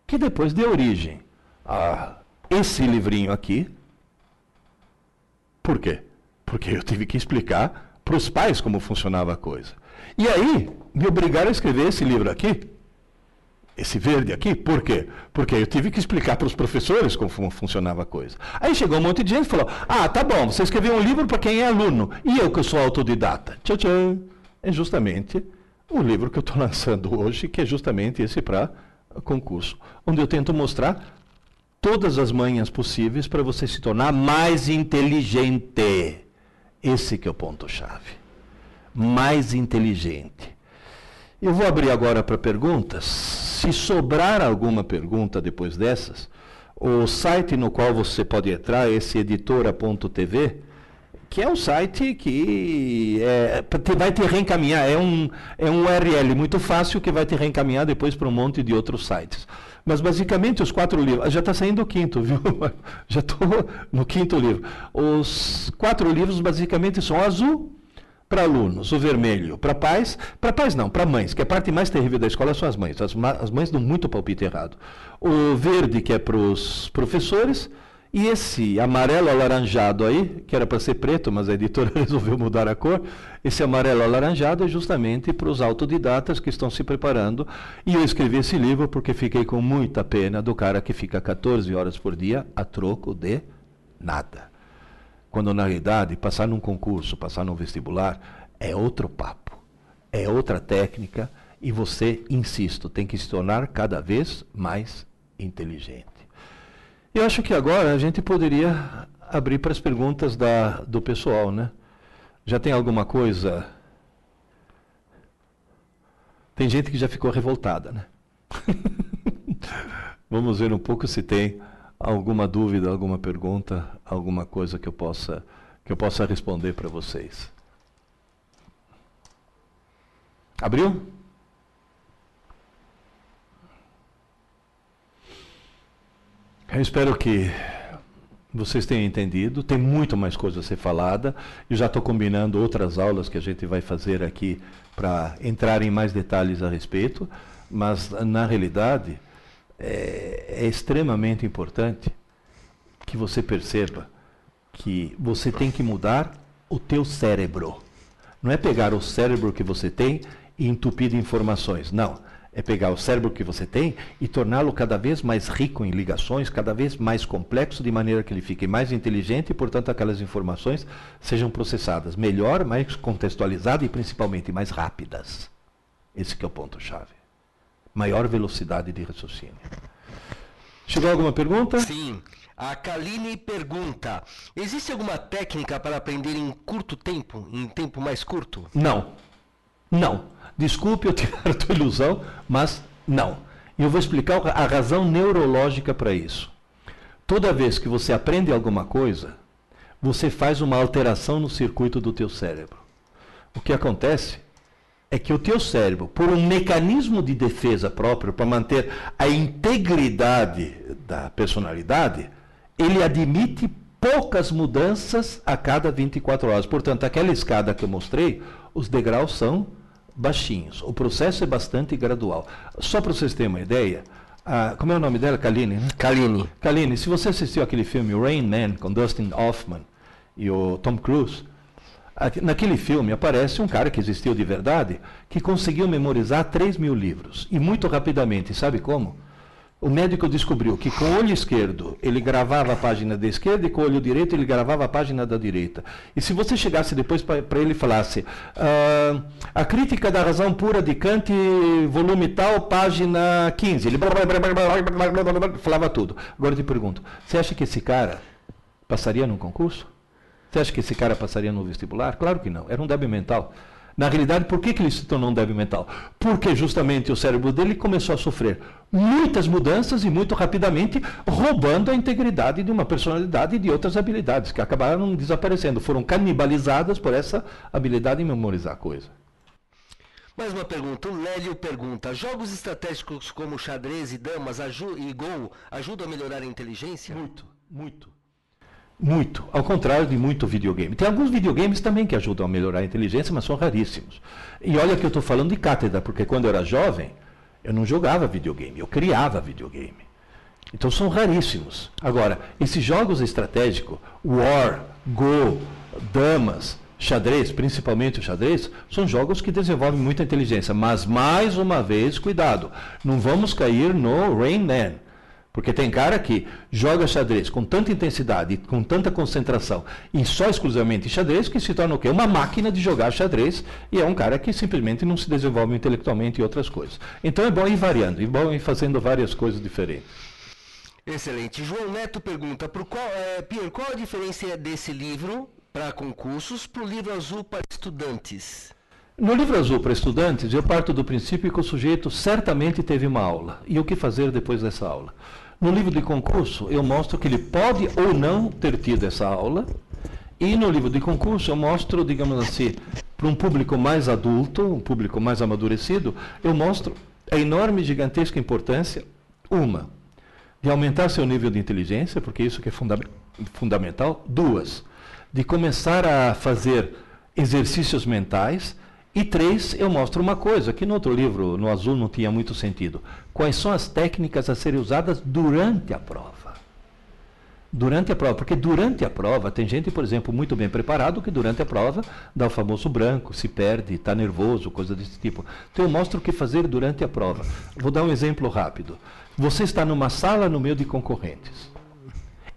que depois deu origem a esse livrinho aqui. Por quê? Porque eu tive que explicar para os pais como funcionava a coisa. E aí, me obrigaram a escrever esse livro aqui, esse verde aqui, por quê? Porque eu tive que explicar para os professores como funcionava a coisa. Aí chegou um monte de gente e falou: Ah, tá bom, você escreveu um livro para quem é aluno, e eu que sou autodidata. Tchau, tchau. É justamente o livro que eu estou lançando hoje, que é justamente esse para concurso, onde eu tento mostrar todas as manhas possíveis para você se tornar mais inteligente. Esse que é o ponto-chave. Mais inteligente. Eu vou abrir agora para perguntas. Se sobrar alguma pergunta depois dessas, o site no qual você pode entrar, esse editora.tv, que é um site que é, vai te reencaminhar, é um, é um URL muito fácil que vai te reencaminhar depois para um monte de outros sites. Mas basicamente os quatro livros, já está saindo o quinto, viu? Já estou no quinto livro. Os quatro livros basicamente são azul, para alunos, o vermelho para pais, para pais não, para mães, que a parte mais terrível da escola são as mães. As, as mães dão muito palpite errado. O verde, que é para os professores, e esse amarelo alaranjado aí, que era para ser preto, mas a editora resolveu mudar a cor, esse amarelo alaranjado é justamente para os autodidatas que estão se preparando. E eu escrevi esse livro porque fiquei com muita pena do cara que fica 14 horas por dia a troco de nada. Quando na realidade passar num concurso, passar num vestibular é outro papo, é outra técnica e você, insisto, tem que se tornar cada vez mais inteligente. Eu acho que agora a gente poderia abrir para as perguntas da, do pessoal, né? Já tem alguma coisa? Tem gente que já ficou revoltada, né? Vamos ver um pouco se tem alguma dúvida, alguma pergunta, alguma coisa que eu possa que eu possa responder para vocês. Abriu? Eu espero que vocês tenham entendido. Tem muito mais coisa a ser falada. Eu já estou combinando outras aulas que a gente vai fazer aqui para entrar em mais detalhes a respeito. Mas, na realidade, é, é extremamente importante que você perceba que você tem que mudar o teu cérebro. Não é pegar o cérebro que você tem e entupir de informações. Não. É pegar o cérebro que você tem e torná-lo cada vez mais rico em ligações, cada vez mais complexo, de maneira que ele fique mais inteligente e, portanto, aquelas informações sejam processadas melhor, mais contextualizadas e, principalmente, mais rápidas. Esse é o ponto-chave maior velocidade de raciocínio. Chegou alguma pergunta? Sim. A Kaline pergunta: existe alguma técnica para aprender em curto tempo, em tempo mais curto? Não. Não. Desculpe eu tirar a tua ilusão, mas não. Eu vou explicar a razão neurológica para isso. Toda vez que você aprende alguma coisa, você faz uma alteração no circuito do teu cérebro. O que acontece é que o teu cérebro, por um mecanismo de defesa próprio, para manter a integridade da personalidade, ele admite poucas mudanças a cada 24 horas. Portanto, aquela escada que eu mostrei, os degraus são baixinhos. O processo é bastante gradual. Só para vocês terem uma ideia, como é o nome dela? Kaline, né? Kaline. Kaline, se você assistiu aquele filme Rain Man, com Dustin Hoffman e o Tom Cruise, Naquele filme aparece um cara que existiu de verdade, que conseguiu memorizar 3 mil livros. E muito rapidamente, sabe como? O médico descobriu que com o olho esquerdo ele gravava a página da esquerda e com o olho direito ele gravava a página da direita. E se você chegasse depois para ele e falasse ah, a crítica da razão pura de Kant, volume tal, página 15, ele falava tudo. Agora eu te pergunto, você acha que esse cara passaria num concurso? Você acha que esse cara passaria no vestibular? Claro que não. Era um débil mental. Na realidade, por que, que ele se tornou um débil mental? Porque justamente o cérebro dele começou a sofrer muitas mudanças e muito rapidamente roubando a integridade de uma personalidade e de outras habilidades que acabaram desaparecendo, foram canibalizadas por essa habilidade em memorizar coisa. Mais uma pergunta. O Lélio pergunta: Jogos estratégicos como xadrez e damas e gol ajudam a melhorar a inteligência? Muito, muito. Muito. Ao contrário de muito videogame. Tem alguns videogames também que ajudam a melhorar a inteligência, mas são raríssimos. E olha que eu estou falando de cátedra, porque quando eu era jovem, eu não jogava videogame, eu criava videogame. Então são raríssimos. Agora, esses jogos estratégicos, War, Go, Damas, xadrez, principalmente o xadrez, são jogos que desenvolvem muita inteligência. Mas, mais uma vez, cuidado, não vamos cair no Rain Man. Porque tem cara que joga xadrez com tanta intensidade, com tanta concentração, e só exclusivamente xadrez, que se torna o quê? Uma máquina de jogar xadrez, e é um cara que simplesmente não se desenvolve intelectualmente e outras coisas. Então é bom ir variando, é bom ir fazendo várias coisas diferentes. Excelente. João Neto pergunta, pro qual, é, Pierre, qual a diferença desse livro para concursos para o livro azul para estudantes? No livro azul para estudantes, eu parto do princípio que o sujeito certamente teve uma aula. E o que fazer depois dessa aula? No livro de concurso, eu mostro que ele pode ou não ter tido essa aula. E no livro de concurso, eu mostro, digamos assim, para um público mais adulto, um público mais amadurecido, eu mostro a enorme, gigantesca importância, uma, de aumentar seu nível de inteligência, porque isso que é funda fundamental. Duas, de começar a fazer exercícios mentais. E três, eu mostro uma coisa que no outro livro, no azul, não tinha muito sentido. Quais são as técnicas a serem usadas durante a prova? Durante a prova, porque durante a prova tem gente, por exemplo, muito bem preparado que durante a prova dá o famoso branco, se perde, está nervoso, coisa desse tipo. Então eu mostro o que fazer durante a prova. Vou dar um exemplo rápido. Você está numa sala no meio de concorrentes.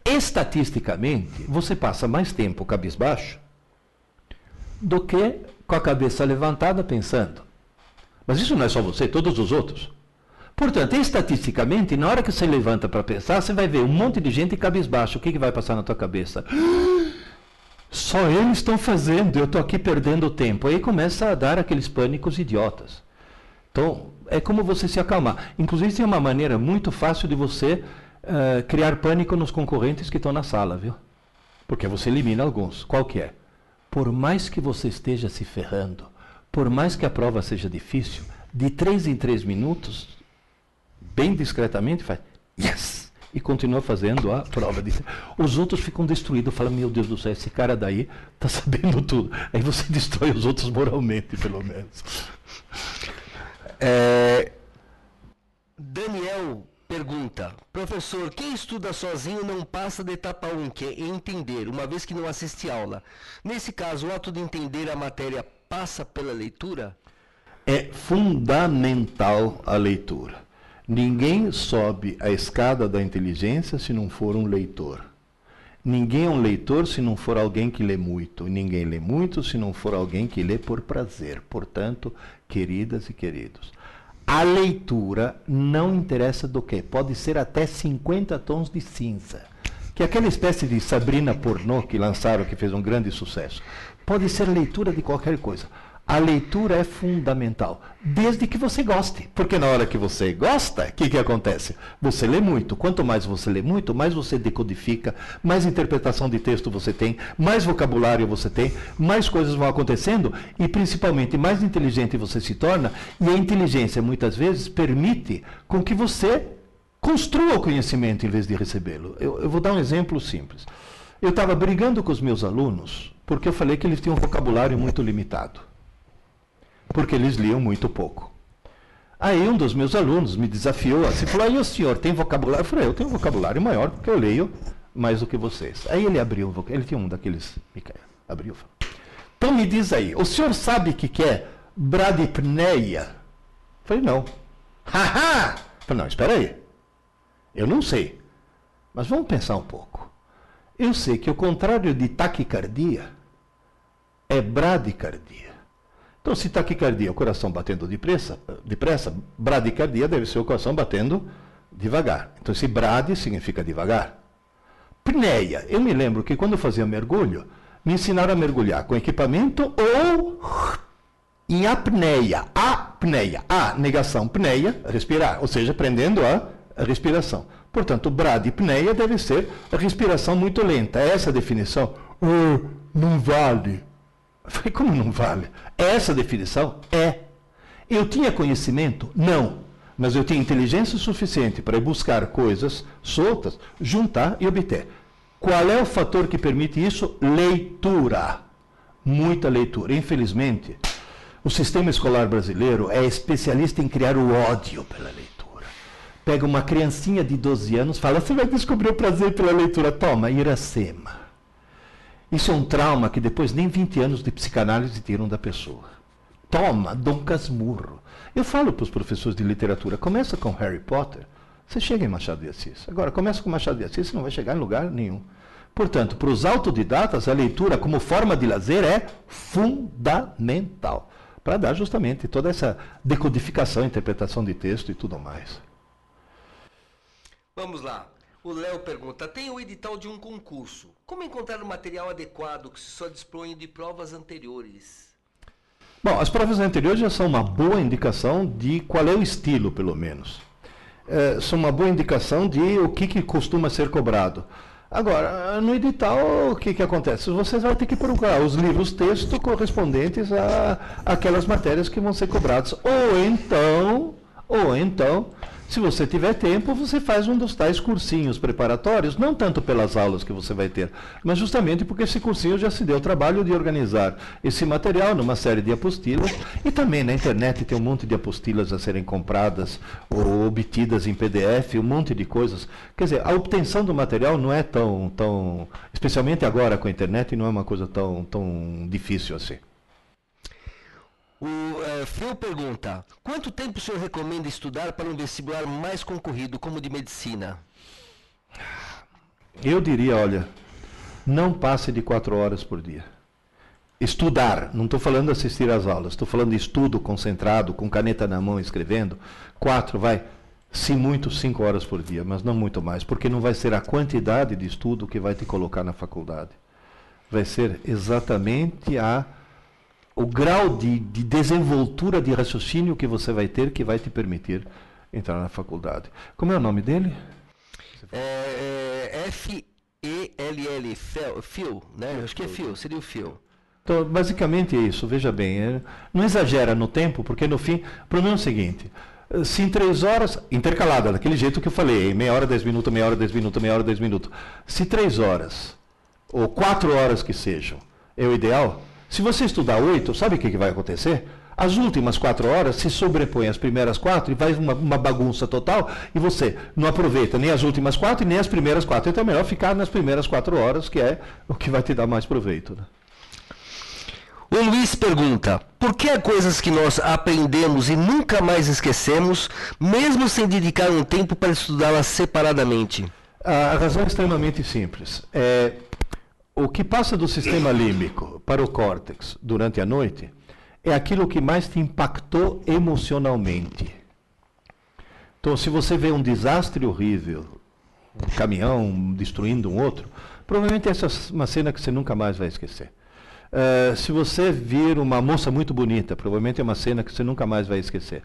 Estatisticamente, você passa mais tempo cabisbaixo do que com a cabeça levantada pensando. Mas isso não é só você, todos os outros. Portanto, estatisticamente, na hora que você levanta para pensar, você vai ver um monte de gente cabisbaixo. O que, que vai passar na tua cabeça? Só eles estão fazendo, eu estou aqui perdendo tempo. Aí começa a dar aqueles pânicos idiotas. Então, é como você se acalmar. Inclusive, tem uma maneira muito fácil de você uh, criar pânico nos concorrentes que estão na sala, viu? Porque você elimina alguns. Qual que é? Por mais que você esteja se ferrando, por mais que a prova seja difícil, de três em três minutos, bem discretamente, faz yes! E continua fazendo a prova. Os outros ficam destruídos, falam, meu Deus do céu, esse cara daí está sabendo tudo. Aí você destrói os outros moralmente, pelo menos. É... Daniel Pergunta: Professor, quem estuda sozinho não passa da etapa 1, que é entender, uma vez que não assiste aula. Nesse caso, o ato de entender a matéria passa pela leitura? É fundamental a leitura. Ninguém sobe a escada da inteligência se não for um leitor. Ninguém é um leitor se não for alguém que lê muito. Ninguém lê muito se não for alguém que lê por prazer. Portanto, queridas e queridos, a leitura não interessa do que. Pode ser até 50 tons de cinza. Que é aquela espécie de Sabrina pornô que lançaram, que fez um grande sucesso. Pode ser leitura de qualquer coisa. A leitura é fundamental, desde que você goste. Porque na hora que você gosta, o que, que acontece? Você lê muito. Quanto mais você lê muito, mais você decodifica, mais interpretação de texto você tem, mais vocabulário você tem, mais coisas vão acontecendo e principalmente mais inteligente você se torna. E a inteligência muitas vezes permite com que você construa o conhecimento em vez de recebê-lo. Eu, eu vou dar um exemplo simples. Eu estava brigando com os meus alunos porque eu falei que eles tinham um vocabulário muito limitado porque eles liam muito pouco. Aí um dos meus alunos me desafiou assim, falou, aí o senhor tem vocabulário? Eu falei, eu tenho vocabulário maior porque eu leio mais do que vocês. Aí ele abriu, ele tinha um daqueles, abriu. Então me diz aí, o senhor sabe o que, que é bradipneia? Eu falei, não. Haha! Falei, não, espera aí. Eu não sei. Mas vamos pensar um pouco. Eu sei que o contrário de taquicardia é bradicardia. Então, se taquicardia, o coração batendo depressa, depressa, bradicardia deve ser o coração batendo devagar. Então, esse brade significa devagar. Pneia. Eu me lembro que quando eu fazia mergulho, me ensinaram a mergulhar com equipamento ou em apneia. Apneia. A, negação, pneia, respirar. Ou seja, prendendo a respiração. Portanto, pneia deve ser a respiração muito lenta. É essa a definição? Não vale. Eu falei, como não vale? Essa definição? É. Eu tinha conhecimento? Não. Mas eu tinha inteligência suficiente para buscar coisas soltas, juntar e obter. Qual é o fator que permite isso? Leitura. Muita leitura. Infelizmente, o sistema escolar brasileiro é especialista em criar o ódio pela leitura. Pega uma criancinha de 12 anos, fala: "Você vai descobrir o prazer pela leitura". Toma, Iracema. Isso é um trauma que depois nem 20 anos de psicanálise tiram da pessoa. Toma, Dom Casmurro. Eu falo para os professores de literatura, começa com Harry Potter, você chega em Machado de Assis. Agora, começa com Machado de Assis, você não vai chegar em lugar nenhum. Portanto, para os autodidatas, a leitura como forma de lazer é fundamental para dar justamente toda essa decodificação, interpretação de texto e tudo mais. Vamos lá. O Léo pergunta: tem o edital de um concurso. Como encontrar o material adequado que só dispõe de provas anteriores? Bom, as provas anteriores já são uma boa indicação de qual é o estilo, pelo menos. É, são uma boa indicação de o que, que costuma ser cobrado. Agora, no edital, o que, que acontece? Você vai ter que procurar os livros texto correspondentes a aquelas matérias que vão ser cobradas. Ou então, ou então, se você tiver tempo, você faz um dos tais cursinhos preparatórios, não tanto pelas aulas que você vai ter, mas justamente porque esse cursinho já se deu o trabalho de organizar esse material numa série de apostilas. E também na internet tem um monte de apostilas a serem compradas ou obtidas em PDF, um monte de coisas. Quer dizer, a obtenção do material não é tão, tão especialmente agora com a internet, não é uma coisa tão, tão difícil assim. O é, pergunta: quanto tempo o senhor recomenda estudar para um vestibular mais concorrido, como de medicina? Eu diria, olha, não passe de quatro horas por dia. Estudar, não estou falando assistir às aulas, estou falando estudo concentrado, com caneta na mão, escrevendo. Quatro, vai, se muito, cinco horas por dia, mas não muito mais, porque não vai ser a quantidade de estudo que vai te colocar na faculdade. Vai ser exatamente a o grau de, de desenvoltura de raciocínio que você vai ter que vai te permitir entrar na faculdade. Como é o nome dele? É, é F-E-L-L, Phil, né? Acho que é Phil, seria o Phil. Então, basicamente é isso, veja bem. É, não exagera no tempo, porque no fim, o problema é o seguinte. Se em três horas, intercalada, daquele jeito que eu falei, meia hora, dez minutos, meia hora, dez minutos, meia hora, dez minutos. Se três horas, ou quatro horas que sejam, é o ideal, se você estudar oito, sabe o que, que vai acontecer? As últimas quatro horas se sobrepõem às primeiras quatro e vai uma, uma, bagunça total e você não aproveita nem as últimas quatro e nem as primeiras quatro. Então é melhor ficar nas primeiras quatro horas, que é o que vai te dar mais proveito. Né? O Luiz pergunta: por que há coisas que nós aprendemos e nunca mais esquecemos, mesmo sem dedicar um tempo para estudá-las separadamente? A razão é extremamente simples. É, o que passa do sistema límbico para o córtex durante a noite é aquilo que mais te impactou emocionalmente. Então, se você vê um desastre horrível, um caminhão destruindo um outro, provavelmente essa é uma cena que você nunca mais vai esquecer. Uh, se você vir uma moça muito bonita, provavelmente é uma cena que você nunca mais vai esquecer.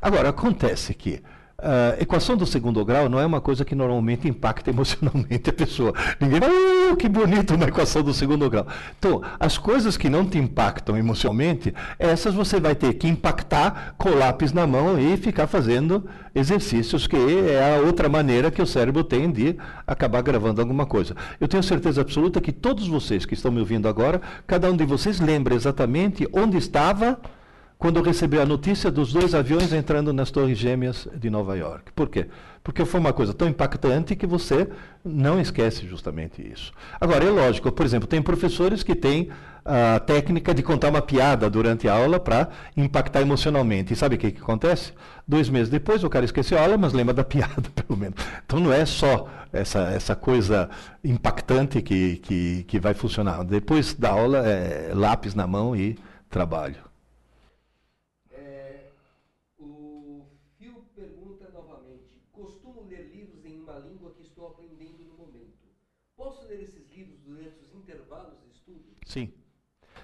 Agora, acontece que uh, equação do segundo grau não é uma coisa que normalmente impacta emocionalmente a pessoa. Ninguém vai, oh, que bonito uma equação do segundo grau. Então, as coisas que não te impactam emocionalmente, essas você vai ter que impactar com lápis na mão e ficar fazendo exercícios, que é a outra maneira que o cérebro tem de acabar gravando alguma coisa. Eu tenho certeza absoluta que todos vocês que estão me ouvindo agora, cada um de vocês lembra exatamente onde estava quando recebeu a notícia dos dois aviões entrando nas Torres Gêmeas de Nova York. Por quê? Porque foi uma coisa tão impactante que você não esquece justamente isso. Agora, é lógico, por exemplo, tem professores que têm a técnica de contar uma piada durante a aula para impactar emocionalmente. E sabe o que, que acontece? Dois meses depois o cara esqueceu a aula, mas lembra da piada, pelo menos. Então não é só essa, essa coisa impactante que, que, que vai funcionar. Depois da aula, é lápis na mão e trabalho.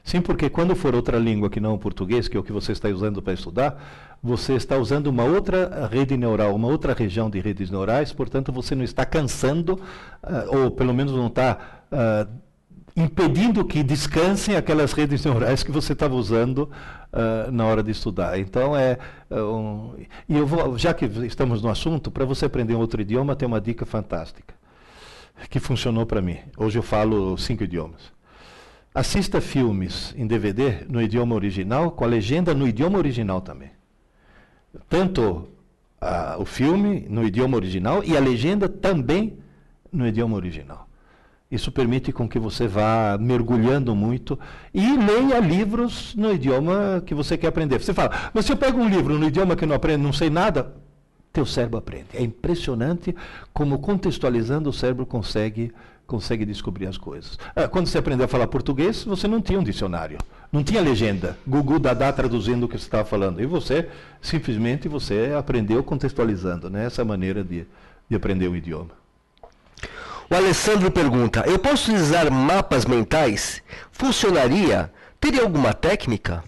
Sim, porque quando for outra língua que não o português, que é o que você está usando para estudar, você está usando uma outra rede neural, uma outra região de redes neurais, portanto você não está cansando, uh, ou pelo menos não está uh, impedindo que descansem aquelas redes neurais que você estava usando uh, na hora de estudar. Então é um, e eu vou, já que estamos no assunto, para você aprender um outro idioma, tem uma dica fantástica. que funcionou para mim. Hoje eu falo cinco idiomas. Assista filmes em DVD no idioma original, com a legenda no idioma original também. Tanto o filme no idioma original e a legenda também no idioma original. Isso permite com que você vá mergulhando muito e leia livros no idioma que você quer aprender. Você fala, mas se eu pego um livro no idioma que não aprendo, não sei nada, teu cérebro aprende. É impressionante como contextualizando o cérebro consegue consegue descobrir as coisas. Ah, quando você aprendeu a falar português, você não tinha um dicionário, não tinha legenda. Google Dadá traduzindo o que você estava falando. E você simplesmente você aprendeu contextualizando, né? Essa maneira de, de aprender o idioma. O Alessandro pergunta: Eu posso utilizar mapas mentais? Funcionaria? Teria alguma técnica?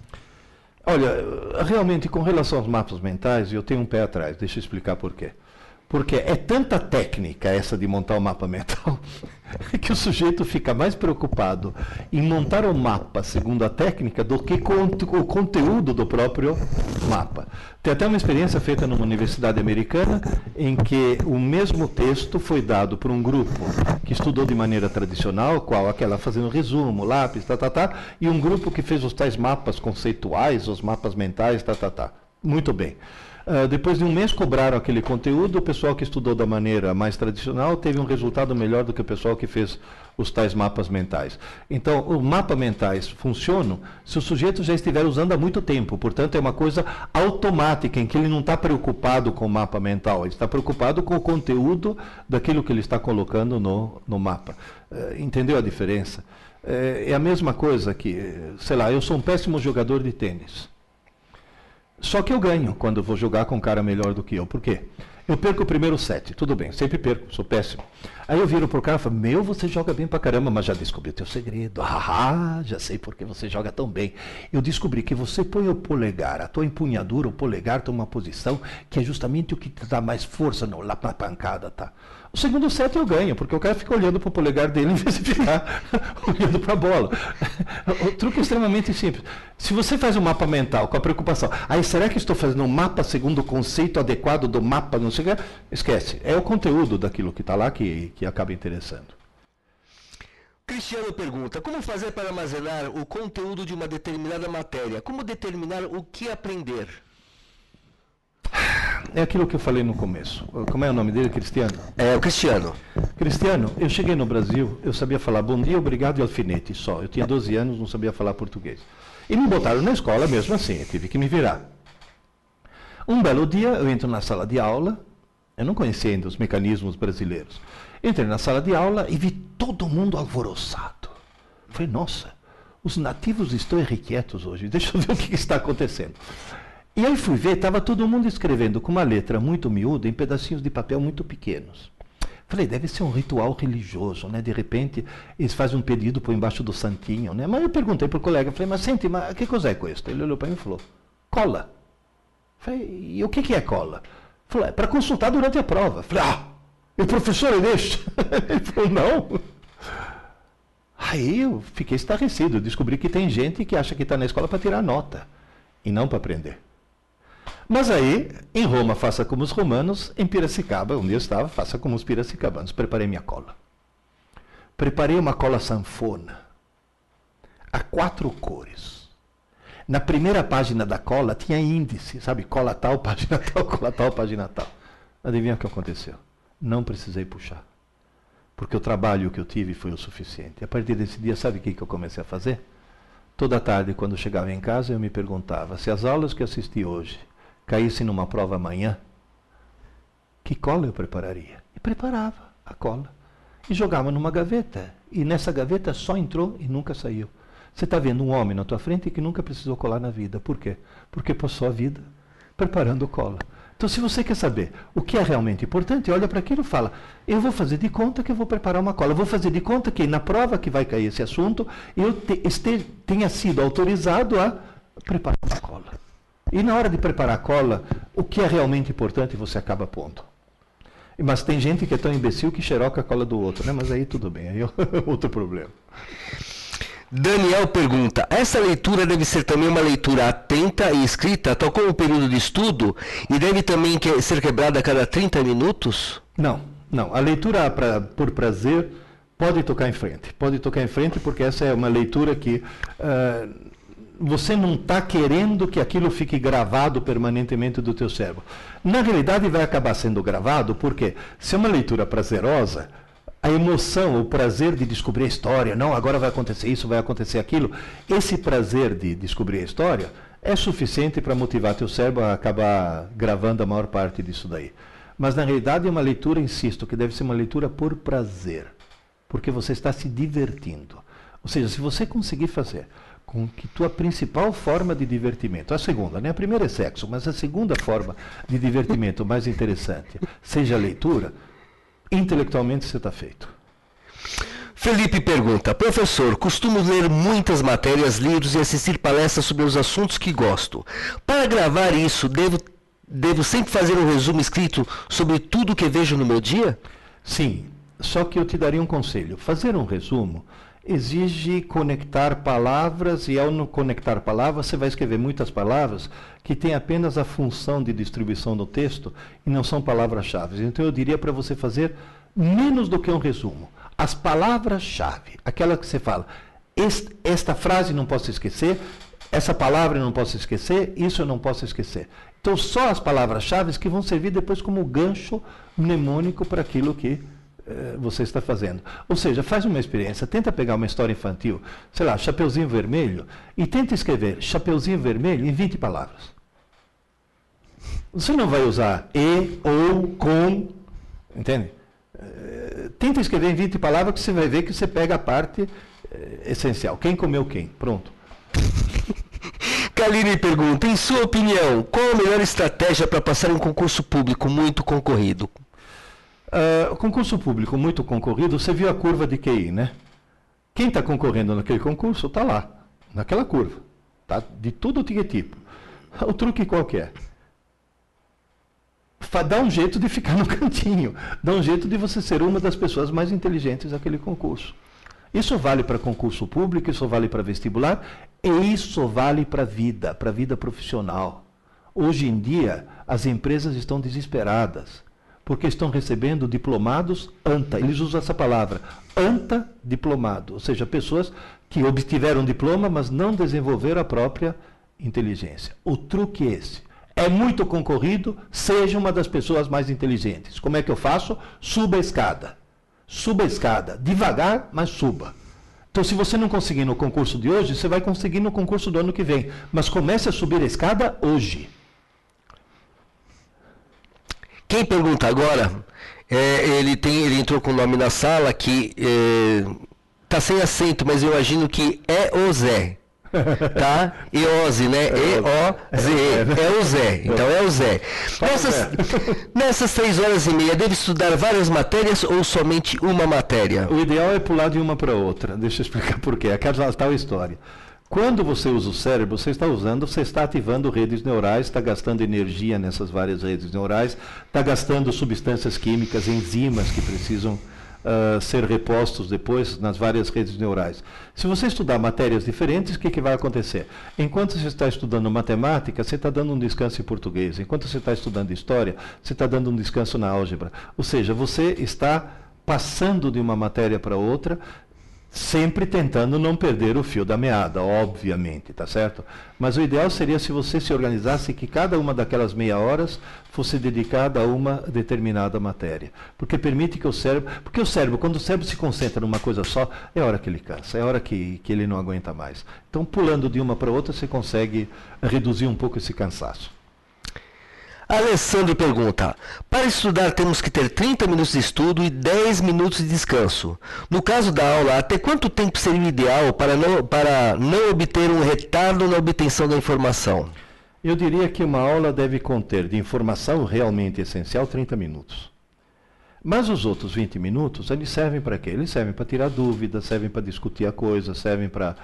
Olha, realmente com relação aos mapas mentais, eu tenho um pé atrás. Deixa eu explicar por quê. Porque é tanta técnica essa de montar o mapa mental que o sujeito fica mais preocupado em montar o mapa segundo a técnica do que com o conteúdo do próprio mapa. Tem até uma experiência feita numa universidade americana em que o mesmo texto foi dado por um grupo que estudou de maneira tradicional, qual aquela fazendo resumo, lápis, tá, tá, tá, e um grupo que fez os tais mapas conceituais, os mapas mentais, tá, tá, tá. Muito bem. Uh, depois de um mês cobraram aquele conteúdo, o pessoal que estudou da maneira mais tradicional teve um resultado melhor do que o pessoal que fez os tais mapas mentais. Então, os mapas mentais funcionam se o sujeito já estiver usando há muito tempo. Portanto, é uma coisa automática, em que ele não está preocupado com o mapa mental, ele está preocupado com o conteúdo daquilo que ele está colocando no, no mapa. Uh, entendeu a diferença? Uh, é a mesma coisa que, sei lá, eu sou um péssimo jogador de tênis. Só que eu ganho quando vou jogar com um cara melhor do que eu. Por quê? Eu perco o primeiro set, tudo bem, sempre perco, sou péssimo. Aí eu viro pro cara e falo, meu, você joga bem pra caramba, mas já descobri o teu segredo. Ah, já sei porque você joga tão bem. Eu descobri que você põe o polegar, a tua empunhadura, o polegar toma uma posição que é justamente o que te dá mais força no, lá na pancada, tá? O segundo set eu ganho, porque o cara fica olhando para o polegar dele em vez de ficar olhando para a bola. O truque é extremamente simples. Se você faz um mapa mental com a preocupação, aí será que estou fazendo um mapa segundo o conceito adequado do mapa, não sei o que, esquece. É o conteúdo daquilo que está lá que, que acaba interessando. Cristiano pergunta: Como fazer para armazenar o conteúdo de uma determinada matéria? Como determinar o que aprender? É aquilo que eu falei no começo. Como é o nome dele, Cristiano? É, o Cristiano. Cristiano, eu cheguei no Brasil, eu sabia falar bom dia, obrigado e alfinete só. Eu tinha 12 anos, não sabia falar português. E me botaram na escola mesmo assim, eu tive que me virar. Um belo dia, eu entro na sala de aula, eu não conhecia ainda os mecanismos brasileiros. Entrei na sala de aula e vi todo mundo alvoroçado. Falei, nossa, os nativos estão irrequietos hoje, deixa eu ver o que está acontecendo. E aí fui ver, estava todo mundo escrevendo com uma letra muito miúda em pedacinhos de papel muito pequenos. Falei, deve ser um ritual religioso, né? De repente, eles fazem um pedido por embaixo do santinho, né? Mas eu perguntei para o colega, falei, mas sente, mas que coisa é com isso? Ele olhou para mim e falou, cola. Falei, e o que, que é cola? Falei, é para consultar durante a prova. Falei, ah, e o professor é deixa? Ele falou, não. Aí eu fiquei estarrecido, descobri que tem gente que acha que está na escola para tirar nota e não para aprender. Mas aí, em Roma, faça como os romanos, em Piracicaba, onde eu estava, faça como os piracicabanos. Preparei minha cola. Preparei uma cola sanfona, a quatro cores. Na primeira página da cola tinha índice, sabe? Cola tal, página tal, cola tal, página tal. Adivinha o que aconteceu? Não precisei puxar. Porque o trabalho que eu tive foi o suficiente. A partir desse dia, sabe o que eu comecei a fazer? Toda tarde, quando chegava em casa, eu me perguntava se as aulas que assisti hoje caísse numa prova amanhã, que cola eu prepararia? E preparava a cola. E jogava numa gaveta. E nessa gaveta só entrou e nunca saiu. Você está vendo um homem na tua frente que nunca precisou colar na vida. Por quê? Porque passou a vida preparando cola. Então, se você quer saber o que é realmente importante, olha para aquilo e fala: eu vou fazer de conta que eu vou preparar uma cola. Eu vou fazer de conta que na prova que vai cair esse assunto, eu te, este, tenha sido autorizado a preparar uma cola. E na hora de preparar a cola, o que é realmente importante você acaba pondo. Mas tem gente que é tão imbecil que xeroca a cola do outro, né? Mas aí tudo bem, aí é outro problema. Daniel pergunta: essa leitura deve ser também uma leitura atenta e escrita, tal como o período de estudo, e deve também ser quebrada a cada 30 minutos? Não, Não, a leitura pra, por prazer pode tocar em frente. Pode tocar em frente porque essa é uma leitura que uh, você não está querendo que aquilo fique gravado permanentemente do teu cérebro. Na realidade vai acabar sendo gravado porque se é uma leitura prazerosa, a emoção, o prazer de descobrir a história, não, agora vai acontecer isso, vai acontecer aquilo, esse prazer de descobrir a história é suficiente para motivar teu cérebro a acabar gravando a maior parte disso daí. Mas na realidade é uma leitura, insisto, que deve ser uma leitura por prazer, porque você está se divertindo. Ou seja, se você conseguir fazer com que tua principal forma de divertimento, a segunda, né? a primeira é sexo, mas a segunda forma de divertimento mais interessante seja a leitura, intelectualmente você está feito. Felipe pergunta, professor, costumo ler muitas matérias, livros e assistir palestras sobre os assuntos que gosto. Para gravar isso, devo, devo sempre fazer um resumo escrito sobre tudo que vejo no meu dia? Sim, só que eu te daria um conselho. Fazer um resumo exige conectar palavras e ao não conectar palavras, você vai escrever muitas palavras que têm apenas a função de distribuição do texto e não são palavras-chave. Então eu diria para você fazer menos do que um resumo. As palavras-chave, aquela que você fala, esta frase não posso esquecer, essa palavra eu não posso esquecer, isso eu não posso esquecer. Então só as palavras-chave que vão servir depois como gancho mnemônico para aquilo que você está fazendo. Ou seja, faz uma experiência, tenta pegar uma história infantil, sei lá, Chapeuzinho Vermelho, e tenta escrever Chapeuzinho Vermelho em 20 palavras. Você não vai usar e, ou, com, entende? Eh, tenta escrever em 20 palavras que você vai ver que você pega a parte eh, essencial. Quem comeu quem? Pronto. Kaline pergunta, em sua opinião, qual a melhor estratégia para passar um concurso público muito concorrido? Uh, concurso público muito concorrido, você viu a curva de QI, né? Quem está concorrendo naquele concurso está lá, naquela curva. Tá? De todo tipo, tipo. O truque qualquer. É? Dá um jeito de ficar no cantinho. Dá um jeito de você ser uma das pessoas mais inteligentes daquele concurso. Isso vale para concurso público, isso vale para vestibular, e isso vale para a vida, para a vida profissional. Hoje em dia, as empresas estão desesperadas porque estão recebendo diplomados ANTA. Eles usam essa palavra, ANTA diplomado, ou seja, pessoas que obtiveram diploma, mas não desenvolveram a própria inteligência. O truque é esse. É muito concorrido, seja uma das pessoas mais inteligentes. Como é que eu faço? Suba a escada. Suba a escada. Devagar, mas suba. Então, se você não conseguir no concurso de hoje, você vai conseguir no concurso do ano que vem. Mas comece a subir a escada hoje. Quem pergunta agora, é, ele, tem, ele entrou com o nome na sala que está é, sem acento, mas eu imagino que é o Zé. Tá? Eose, né? E-O-Z-E. É o Zé. Então é o Zé. Nessas, nessas três horas e meia, deve estudar várias matérias ou somente uma matéria? O ideal é pular de uma para outra. Deixa eu explicar por quê. Aquela tal história. Quando você usa o cérebro, você está usando, você está ativando redes neurais, está gastando energia nessas várias redes neurais, está gastando substâncias químicas, enzimas que precisam uh, ser repostos depois nas várias redes neurais. Se você estudar matérias diferentes, o que, que vai acontecer? Enquanto você está estudando matemática, você está dando um descanso em português. Enquanto você está estudando história, você está dando um descanso na álgebra. Ou seja, você está passando de uma matéria para outra, sempre tentando não perder o fio da meada, obviamente, tá certo? Mas o ideal seria se você se organizasse que cada uma daquelas meia horas fosse dedicada a uma determinada matéria, porque permite que o cérebro, porque o cérebro, quando o cérebro se concentra numa coisa só, é hora que ele cansa, é hora que, que ele não aguenta mais. Então, pulando de uma para outra, você consegue reduzir um pouco esse cansaço. Alessandro pergunta: Para estudar temos que ter 30 minutos de estudo e 10 minutos de descanso. No caso da aula, até quanto tempo seria o ideal para não, para não obter um retardo na obtenção da informação? Eu diria que uma aula deve conter de informação realmente essencial 30 minutos. Mas os outros 20 minutos, eles servem para quê? Eles servem para tirar dúvidas, servem para discutir a coisa, servem para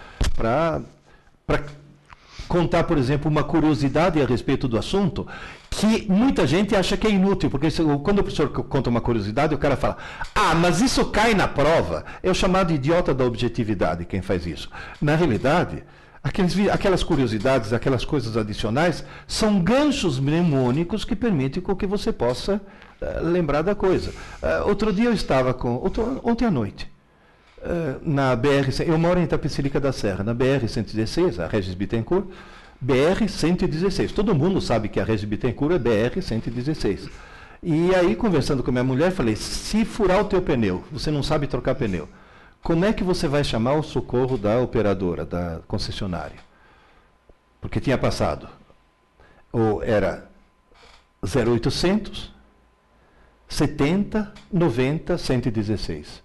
contar, por exemplo, uma curiosidade a respeito do assunto que muita gente acha que é inútil, porque quando o professor conta uma curiosidade, o cara fala: Ah, mas isso cai na prova. É o chamado idiota da objetividade quem faz isso. Na realidade, aqueles, aquelas curiosidades, aquelas coisas adicionais, são ganchos mnemônicos que permitem que você possa uh, lembrar da coisa. Uh, outro dia eu estava com. Outro, ontem à noite, uh, na BR. Eu moro em Itapecerica da Serra, na BR-116, a Regis Bittencourt, BR-116. Todo mundo sabe que a Regis Bittencourt é BR-116. E aí, conversando com minha mulher, falei: se furar o teu pneu, você não sabe trocar pneu, como é que você vai chamar o socorro da operadora, da concessionária? Porque tinha passado. Ou era 0800 70 90 116.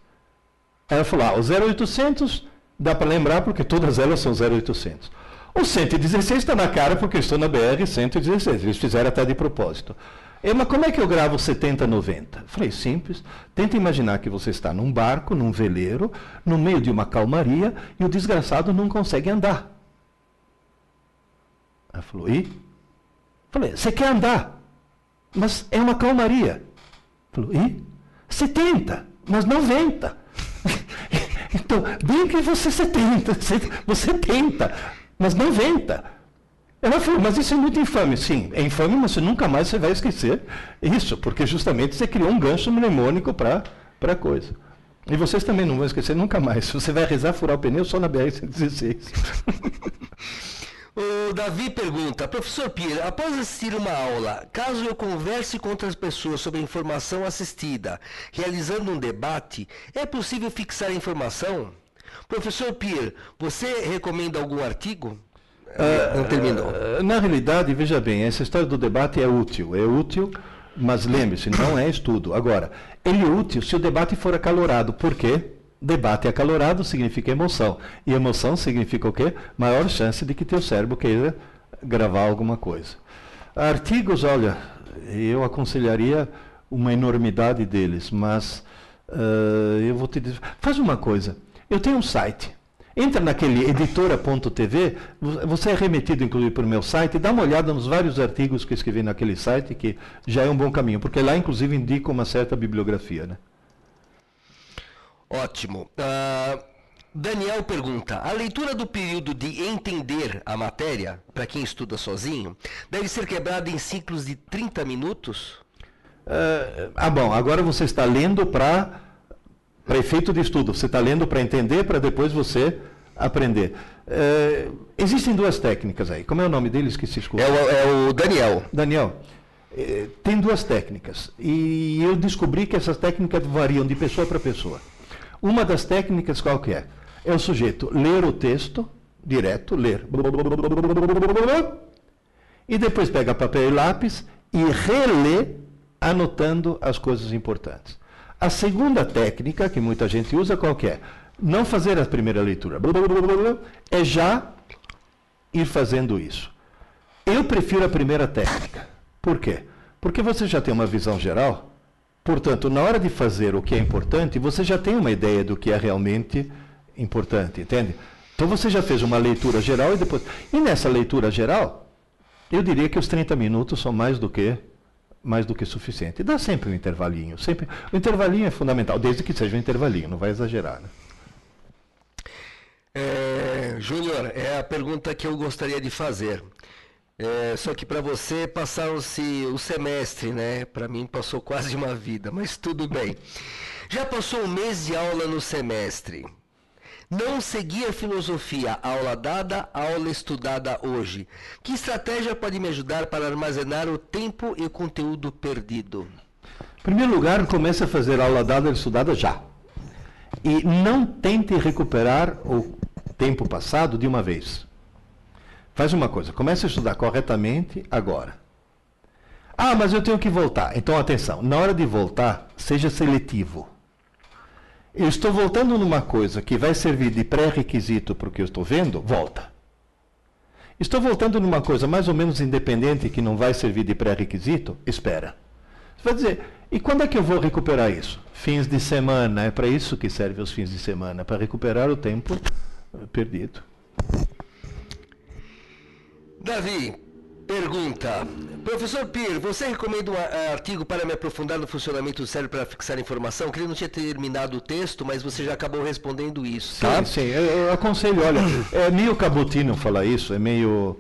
Aí ela falou: ah, o 0800 dá para lembrar porque todas elas são 0800. O 116 está na cara porque eu estou na BR 116. Eles fizeram até de propósito. Eu, mas como é que eu gravo 70, 90? Falei, simples. Tenta imaginar que você está num barco, num veleiro, no meio de uma calmaria e o desgraçado não consegue andar. Ela falou, e? Falei, você quer andar, mas é uma calmaria. Falou, e? 70, mas 90. então, bem que você 70, você tenta, mas 90. Ela falou, mas isso é muito infame. Sim, é infame, mas você nunca mais você vai esquecer isso, porque justamente você criou um gancho mnemônico para a coisa. E vocês também não vão esquecer nunca mais. Você vai rezar furar o pneu só na BR-116. O Davi pergunta, professor Pierre, após assistir uma aula, caso eu converse com outras pessoas sobre a informação assistida, realizando um debate, é possível fixar a informação? Professor Pierre, você recomenda algum artigo? Uh, não terminou. Uh, na realidade, veja bem, essa história do debate é útil. É útil, mas lembre-se, não é estudo. Agora, ele é útil se o debate for acalorado. Por quê? Debate acalorado significa emoção. E emoção significa o quê? Maior chance de que teu cérebro queira gravar alguma coisa. Artigos, olha, eu aconselharia uma enormidade deles, mas uh, eu vou te dizer. Faz uma coisa. Eu tenho um site Entra naquele editora.tv, você é remetido inclusive para o meu site, dá uma olhada nos vários artigos que eu escrevi naquele site, que já é um bom caminho, porque lá inclusive indica uma certa bibliografia. Né? Ótimo. Uh, Daniel pergunta: a leitura do período de entender a matéria, para quem estuda sozinho, deve ser quebrada em ciclos de 30 minutos? Uh, ah, bom, agora você está lendo para para efeito de estudo. Você está lendo para entender, para depois você aprender. É, existem duas técnicas aí. Como é o nome dele? Esqueci. É o, é o Daniel. Daniel. É, tem duas técnicas. E eu descobri que essas técnicas variam de pessoa para pessoa. Uma das técnicas qual que é? É o sujeito ler o texto, direto, ler. E depois pega papel e lápis e relê anotando as coisas importantes. A segunda técnica que muita gente usa qual é? Não fazer a primeira leitura. É já ir fazendo isso. Eu prefiro a primeira técnica. Por quê? Porque você já tem uma visão geral. Portanto, na hora de fazer o que é importante, você já tem uma ideia do que é realmente importante, entende? Então você já fez uma leitura geral e depois. E nessa leitura geral, eu diria que os 30 minutos são mais do que mais do que suficiente. Dá sempre um intervalinho. Sempre. O intervalinho é fundamental, desde que seja um intervalinho, não vai exagerar. Né? É, Júnior, é a pergunta que eu gostaria de fazer. É, só que para você passaram-se o semestre, né? Para mim passou quase uma vida, mas tudo bem. Já passou um mês de aula no semestre. Não seguir a filosofia, aula dada, aula estudada hoje. Que estratégia pode me ajudar para armazenar o tempo e o conteúdo perdido? Em primeiro lugar, comece a fazer aula dada e estudada já. E não tente recuperar o tempo passado de uma vez. Faz uma coisa, comece a estudar corretamente agora. Ah, mas eu tenho que voltar. Então, atenção, na hora de voltar, seja seletivo. Eu estou voltando numa coisa que vai servir de pré-requisito para o que eu estou vendo, volta. Estou voltando numa coisa mais ou menos independente que não vai servir de pré-requisito, espera. Você vai dizer, e quando é que eu vou recuperar isso? Fins de semana, é para isso que servem os fins de semana, para recuperar o tempo perdido. Davi, Pergunta. Professor Pierre, você recomenda um eh, artigo para me aprofundar no funcionamento do cérebro para fixar informação? Que ele não tinha terminado o texto, mas você já acabou respondendo isso, tá? Sim, sim. Eu, eu aconselho, olha, é meio cabotino falar isso, é meio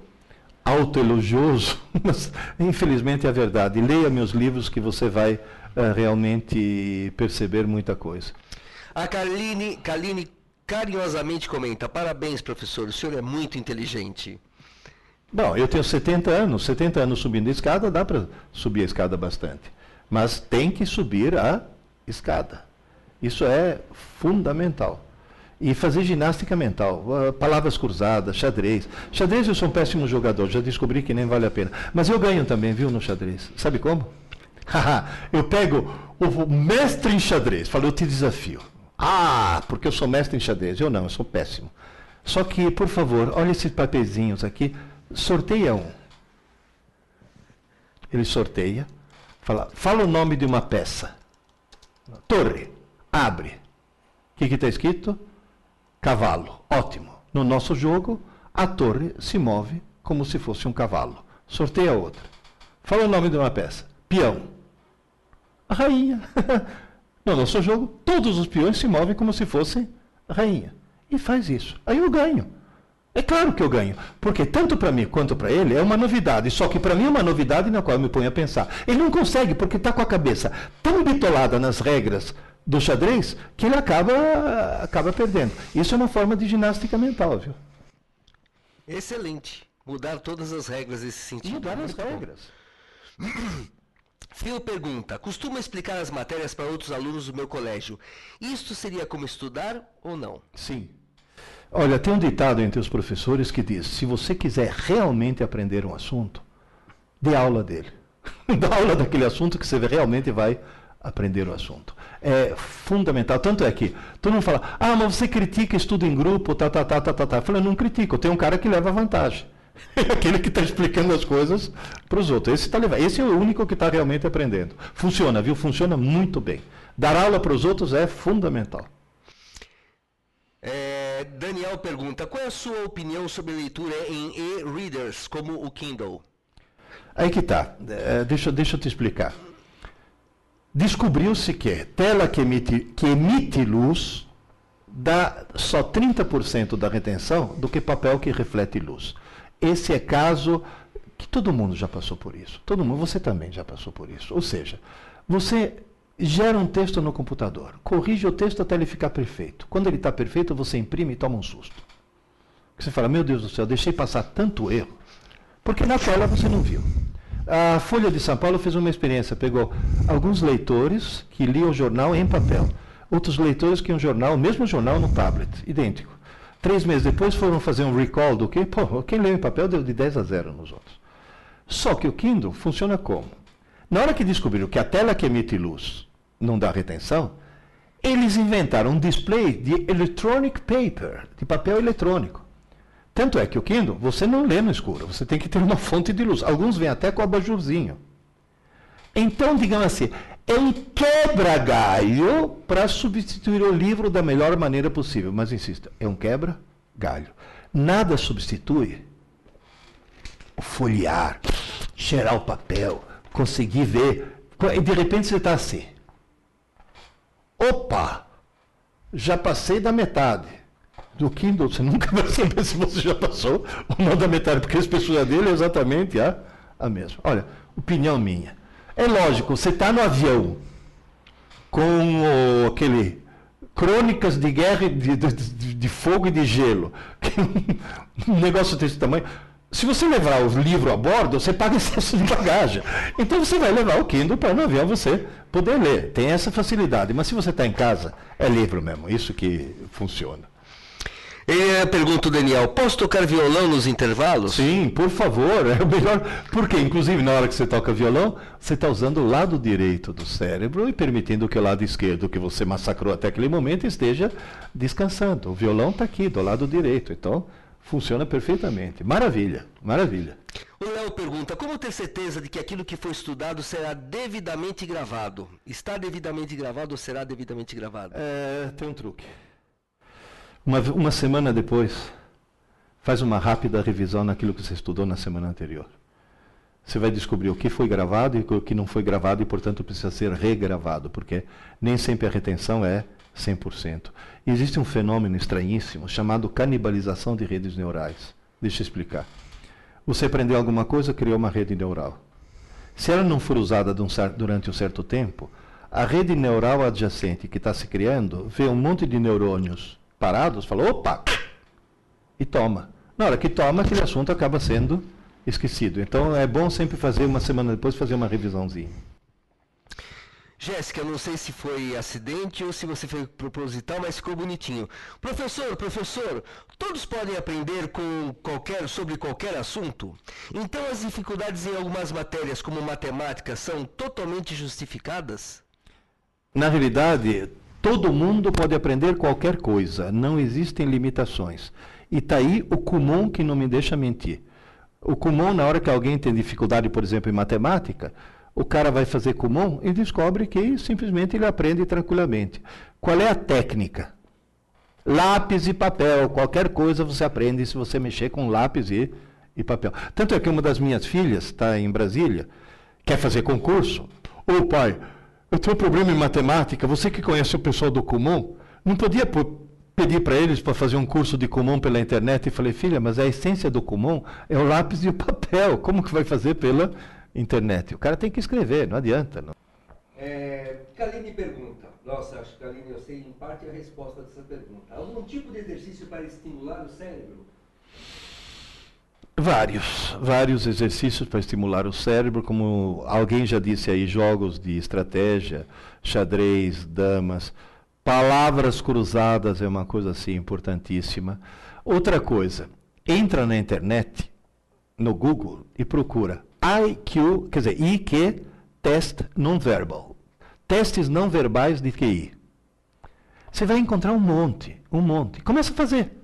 autoelogioso, mas infelizmente é verdade. Leia meus livros que você vai uh, realmente perceber muita coisa. A Carline, Carline carinhosamente comenta: Parabéns, professor, o senhor é muito inteligente. Bom, eu tenho 70 anos, 70 anos subindo a escada, dá para subir a escada bastante. Mas tem que subir a escada. Isso é fundamental. E fazer ginástica mental, uh, palavras cruzadas, xadrez. Xadrez eu sou um péssimo jogador, já descobri que nem vale a pena. Mas eu ganho também, viu, no xadrez. Sabe como? eu pego o mestre em xadrez, falo, eu te desafio. Ah, porque eu sou mestre em xadrez. Eu não, eu sou péssimo. Só que, por favor, olha esses papeizinhos aqui, sorteia um. Ele sorteia, fala, fala o nome de uma peça. Torre, abre. O que está escrito? Cavalo. Ótimo. No nosso jogo, a torre se move como se fosse um cavalo. Sorteia outra. Fala o nome de uma peça. Peão. A rainha. No nosso jogo, todos os peões se movem como se fossem rainha. E faz isso. Aí eu ganho. É claro que eu ganho, porque tanto para mim quanto para ele é uma novidade, só que para mim é uma novidade na qual eu me ponho a pensar. Ele não consegue, porque está com a cabeça tão bitolada nas regras do xadrez que ele acaba, acaba perdendo. Isso é uma forma de ginástica mental, viu? Excelente. Mudar todas as regras nesse sentido. Mudar as regras. Phil pergunta: costuma explicar as matérias para outros alunos do meu colégio. Isto seria como estudar ou não? Sim. Olha, tem um ditado entre os professores que diz: se você quiser realmente aprender um assunto, dê aula dele. dá aula daquele assunto que você realmente vai aprender o assunto. É fundamental. Tanto é que todo mundo fala: ah, mas você critica estudo em grupo, tá, tá, tá, tá, tá. tá. Eu falo: não critico, tem um cara que leva vantagem. Aquele que está explicando as coisas para os outros. Esse, tá Esse é o único que está realmente aprendendo. Funciona, viu? Funciona muito bem. Dar aula para os outros é fundamental. Daniel pergunta: qual é a sua opinião sobre leitura em e-readers, como o Kindle? Aí que está. É, deixa, deixa eu te explicar. Descobriu-se que tela que emite, que emite luz dá só 30% da retenção do que papel que reflete luz. Esse é caso que todo mundo já passou por isso. Todo mundo, você também já passou por isso. Ou seja, você gera um texto no computador, corrige o texto até ele ficar perfeito. Quando ele está perfeito, você imprime e toma um susto. Você fala, meu Deus do céu, deixei passar tanto erro, porque na tela você não viu. A Folha de São Paulo fez uma experiência, pegou alguns leitores que liam o jornal em papel, outros leitores que iam jornal, mesmo jornal no tablet, idêntico. Três meses depois foram fazer um recall do que, pô, quem leu em papel deu de 10 a 0 nos outros. Só que o Kindle funciona como? Na hora que descobriram que a tela que emite luz não dá retenção, eles inventaram um display de electronic paper, de papel eletrônico. Tanto é que o Kindle, você não lê no escuro, você tem que ter uma fonte de luz. Alguns vêm até com abajurzinho. Então, digamos assim, é um quebra-galho para substituir o livro da melhor maneira possível. Mas insisto, é um quebra-galho. Nada substitui o folhear, cheirar o papel, conseguir ver. E de repente você está assim. Opa! Já passei da metade. Do Kindle, você nunca vai saber se você já passou ou não da metade, porque a espessura dele é exatamente a, a mesma. Olha, opinião minha. É lógico, você está no avião com o, aquele crônicas de guerra, de, de, de, fogo e de gelo, um negócio desse tamanho. Se você levar o livro a bordo, você paga excesso de bagagem. Então você vai levar o Kindle para no avião você poder ler. Tem essa facilidade. Mas se você está em casa, é livro mesmo. Isso que funciona. E pergunta o Daniel, posso tocar violão nos intervalos? Sim, por favor, é o melhor. Porque, inclusive, na hora que você toca violão, você está usando o lado direito do cérebro e permitindo que o lado esquerdo, que você massacrou até aquele momento, esteja descansando. O violão está aqui, do lado direito. Então, funciona perfeitamente. Maravilha, maravilha. O Léo pergunta: como ter certeza de que aquilo que foi estudado será devidamente gravado? Está devidamente gravado ou será devidamente gravado? É, tem um truque. Uma, uma semana depois, faz uma rápida revisão naquilo que você estudou na semana anterior. Você vai descobrir o que foi gravado e o que não foi gravado e, portanto, precisa ser regravado, porque nem sempre a retenção é 100%. E existe um fenômeno estranhíssimo chamado canibalização de redes neurais. Deixa eu explicar. Você aprendeu alguma coisa, criou uma rede neural. Se ela não for usada durante um certo tempo, a rede neural adjacente que está se criando vê um monte de neurônios parados, fala, opa, e toma. Na hora que toma, aquele assunto acaba sendo esquecido. Então é bom sempre fazer uma semana depois fazer uma revisãozinha. Jéssica, não sei se foi acidente ou se você foi proposital, mas ficou bonitinho. Professor, professor, todos podem aprender com qualquer, sobre qualquer assunto? Então as dificuldades em algumas matérias, como matemática, são totalmente justificadas? Na realidade, todo mundo pode aprender qualquer coisa, não existem limitações. E está aí o comum que não me deixa mentir. O comum, na hora que alguém tem dificuldade, por exemplo, em matemática, o cara vai fazer comum e descobre que simplesmente ele aprende tranquilamente. Qual é a técnica? Lápis e papel. Qualquer coisa você aprende se você mexer com lápis e, e papel. Tanto é que uma das minhas filhas está em Brasília, quer fazer concurso. Ô oh, pai, eu tenho um problema em matemática. Você que conhece o pessoal do comum, não podia pedir para eles para fazer um curso de comum pela internet? E falei, filha, mas a essência do comum é o lápis e o papel. Como que vai fazer pela internet. O cara tem que escrever, não adianta. Não. É, Kaline pergunta, nossa, acho que Kaline, eu sei em parte a resposta dessa pergunta. Algum tipo de exercício para estimular o cérebro? Vários, vários exercícios para estimular o cérebro, como alguém já disse aí, jogos de estratégia, xadrez, damas, palavras cruzadas é uma coisa assim importantíssima. Outra coisa, entra na internet, no Google e procura IQ, quer dizer, IQ, Test Non-Verbal. Testes não verbais de QI. Você vai encontrar um monte, um monte. Começa a fazer.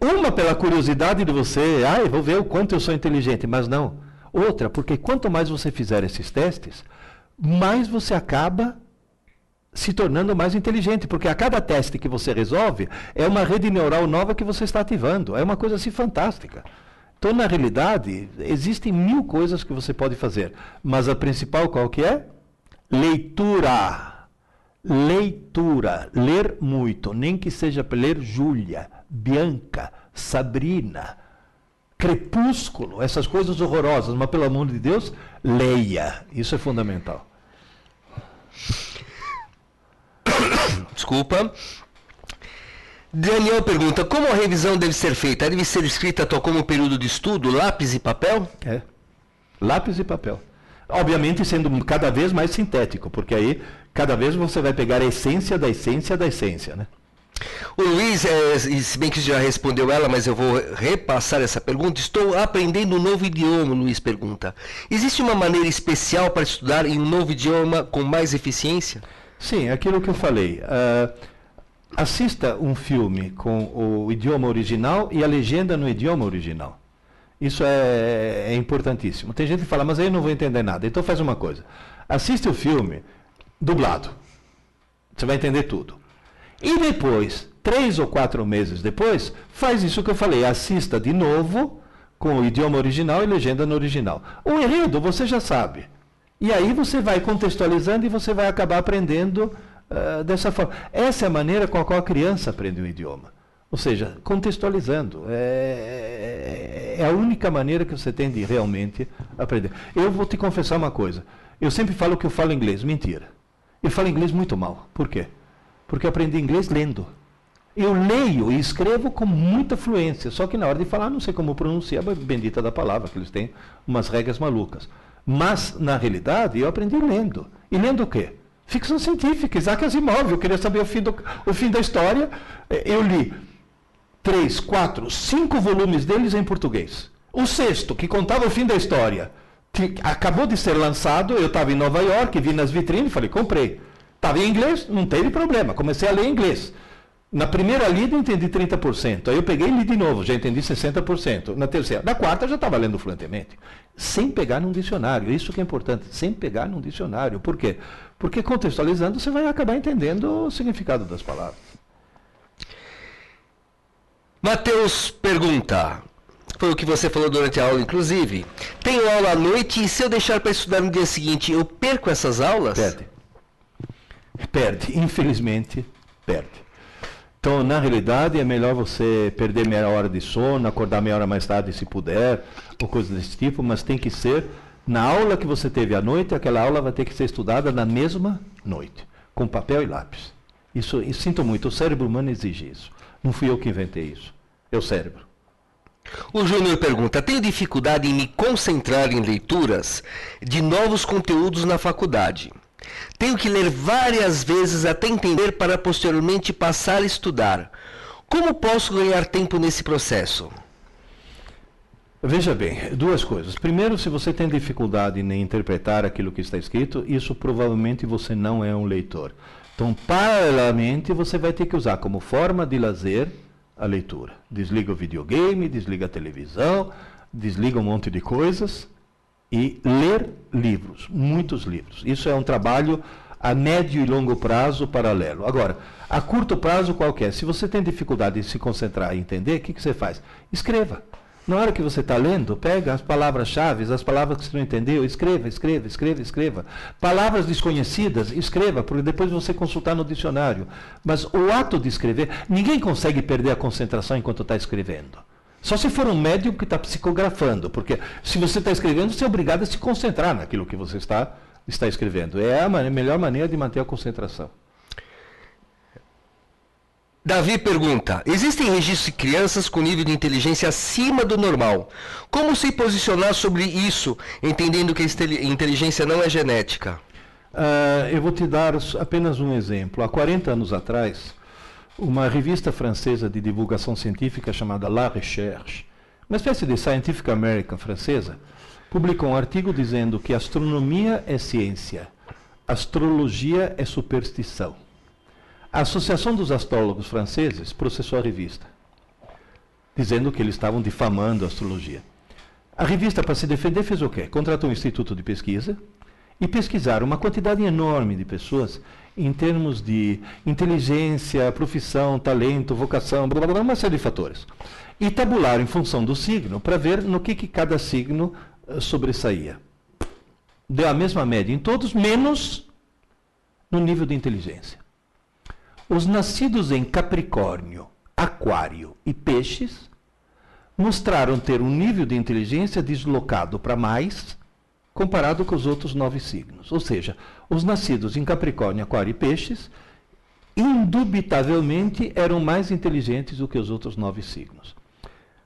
Uma pela curiosidade de você, ah, vou ver o quanto eu sou inteligente, mas não. Outra, porque quanto mais você fizer esses testes, mais você acaba se tornando mais inteligente, porque a cada teste que você resolve é uma rede neural nova que você está ativando. É uma coisa assim fantástica. Então, na realidade, existem mil coisas que você pode fazer, mas a principal qual que é? Leitura. Leitura. Ler muito, nem que seja para ler Júlia, Bianca, Sabrina, Crepúsculo, essas coisas horrorosas, mas pelo amor de Deus, leia. Isso é fundamental. Desculpa. Daniel pergunta: como a revisão deve ser feita? Deve ser escrita tal como período de estudo, lápis e papel? É. Lápis e papel. Obviamente sendo cada vez mais sintético, porque aí cada vez você vai pegar a essência da essência da essência, né? O Luiz, é, se bem que já respondeu ela, mas eu vou repassar essa pergunta. Estou aprendendo um novo idioma, Luiz pergunta. Existe uma maneira especial para estudar em um novo idioma com mais eficiência? Sim, aquilo que eu falei. Uh, assista um filme com o idioma original e a legenda no idioma original. Isso é, é, importantíssimo. Tem gente que fala, mas aí eu não vou entender nada. Então faz uma coisa. Assiste o filme dublado. Você vai entender tudo. E depois, três ou quatro meses depois, faz isso que eu falei. Assista de novo com o idioma original e legenda no original. O enredo você já sabe. E aí você vai contextualizando e você vai acabar aprendendo uh, dessa forma. Essa é a maneira com a qual a criança aprende o idioma. Ou seja, contextualizando. É, é, é, a única maneira que você tem de realmente aprender. Eu vou te confessar uma coisa. Eu sempre falo que eu falo inglês. Mentira. Eu falo inglês muito mal. Por quê? Porque eu aprendi inglês lendo. Eu leio e escrevo com muita fluência, só que na hora de falar não sei como pronunciar a bendita da palavra, que eles têm umas regras malucas. Mas, na realidade, eu aprendi lendo. E lendo o quê? Ficção científica, Isaac Asimov. Eu queria saber o fim, do, o fim da história. É, eu li três, quatro, cinco volumes deles em português. O sexto, que contava o fim da história, acabou de ser lançado. Eu estava em Nova York, vi nas vitrines, falei, comprei. Estava em inglês, não teve problema. Comecei a ler em inglês. Na primeira lida entendi 30%. Aí eu peguei e li de novo, já entendi 60%. Na terceira. Na quarta já estava lendo fluentemente. Sem pegar num dicionário. Isso que é importante, sem pegar num dicionário. Por quê? Porque contextualizando você vai acabar entendendo o significado das palavras. Mateus pergunta. Foi o que você falou durante a aula, inclusive. Tenho aula à noite e se eu deixar para estudar no dia seguinte, eu perco essas aulas? Perde. Perde. Infelizmente, perde. Então, na realidade, é melhor você perder meia hora de sono, acordar meia hora mais tarde se puder, ou coisa desse tipo, mas tem que ser Na aula que você teve à noite, aquela aula vai ter que ser estudada na mesma noite, com papel e lápis. Isso, isso sinto muito, o cérebro humano exige isso. Não fui eu que inventei isso. É o cérebro. O Júnior pergunta: tenho dificuldade em me concentrar em leituras de novos conteúdos na faculdade. Tenho que ler várias vezes até entender para posteriormente passar a estudar. Como posso ganhar tempo nesse processo? Veja bem, duas coisas. Primeiro, se você tem dificuldade em interpretar aquilo que está escrito, isso provavelmente você não é um leitor. Então, paralelamente, você vai ter que usar como forma de lazer a leitura. Desliga o videogame, desliga a televisão, desliga um monte de coisas e ler livros, muitos livros. Isso é um trabalho a médio e longo prazo paralelo. Agora, a curto prazo qualquer, se você tem dificuldade em se concentrar e entender, o que, que você faz? Escreva. Na hora que você está lendo, pega as palavras-chave, as palavras que você não entendeu, escreva, escreva, escreva, escreva. Palavras desconhecidas, escreva, porque depois você consultar no dicionário. Mas o ato de escrever, ninguém consegue perder a concentração enquanto está escrevendo. Só se for um médium que está psicografando, porque se você está escrevendo, você é obrigado a se concentrar naquilo que você está, está escrevendo. É a melhor maneira de manter a concentração. Davi pergunta: Existem registros de crianças com nível de inteligência acima do normal. Como se posicionar sobre isso, entendendo que a inteligência não é genética? Uh, eu vou te dar apenas um exemplo. Há 40 anos atrás, uma revista francesa de divulgação científica chamada La Recherche, uma espécie de Scientific American francesa, publicou um artigo dizendo que astronomia é ciência, astrologia é superstição. A Associação dos Astrólogos Franceses processou a revista, dizendo que eles estavam difamando a astrologia. A revista, para se defender, fez o quê? Contratou um instituto de pesquisa e pesquisaram uma quantidade enorme de pessoas em termos de inteligência, profissão, talento, vocação, blá, blá, blá, uma série de fatores. E tabularam em função do signo para ver no que, que cada signo uh, sobressaía. Deu a mesma média em todos, menos no nível de inteligência. Os nascidos em Capricórnio, Aquário e Peixes mostraram ter um nível de inteligência deslocado para mais comparado com os outros nove signos. Ou seja, os nascidos em Capricórnio, Aquário e Peixes indubitavelmente eram mais inteligentes do que os outros nove signos.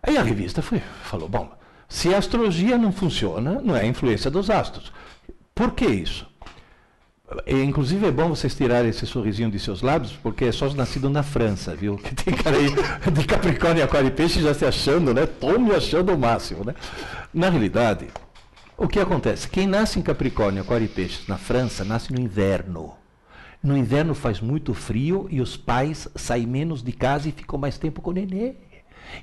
Aí a revista foi, falou: bom, se a astrologia não funciona, não é a influência dos astros. Por que isso? E, inclusive é bom vocês tirarem esse sorrisinho de seus lábios, porque é só nascido na França, viu? Que tem cara aí de Capricórnio, Aquário e Peixe já se achando, né? Tô me achando o máximo, né? Na realidade, o que acontece? Quem nasce em Capricórnio, Aquário e Peixes na França, nasce no inverno. No inverno faz muito frio e os pais saem menos de casa e ficam mais tempo com o nenê.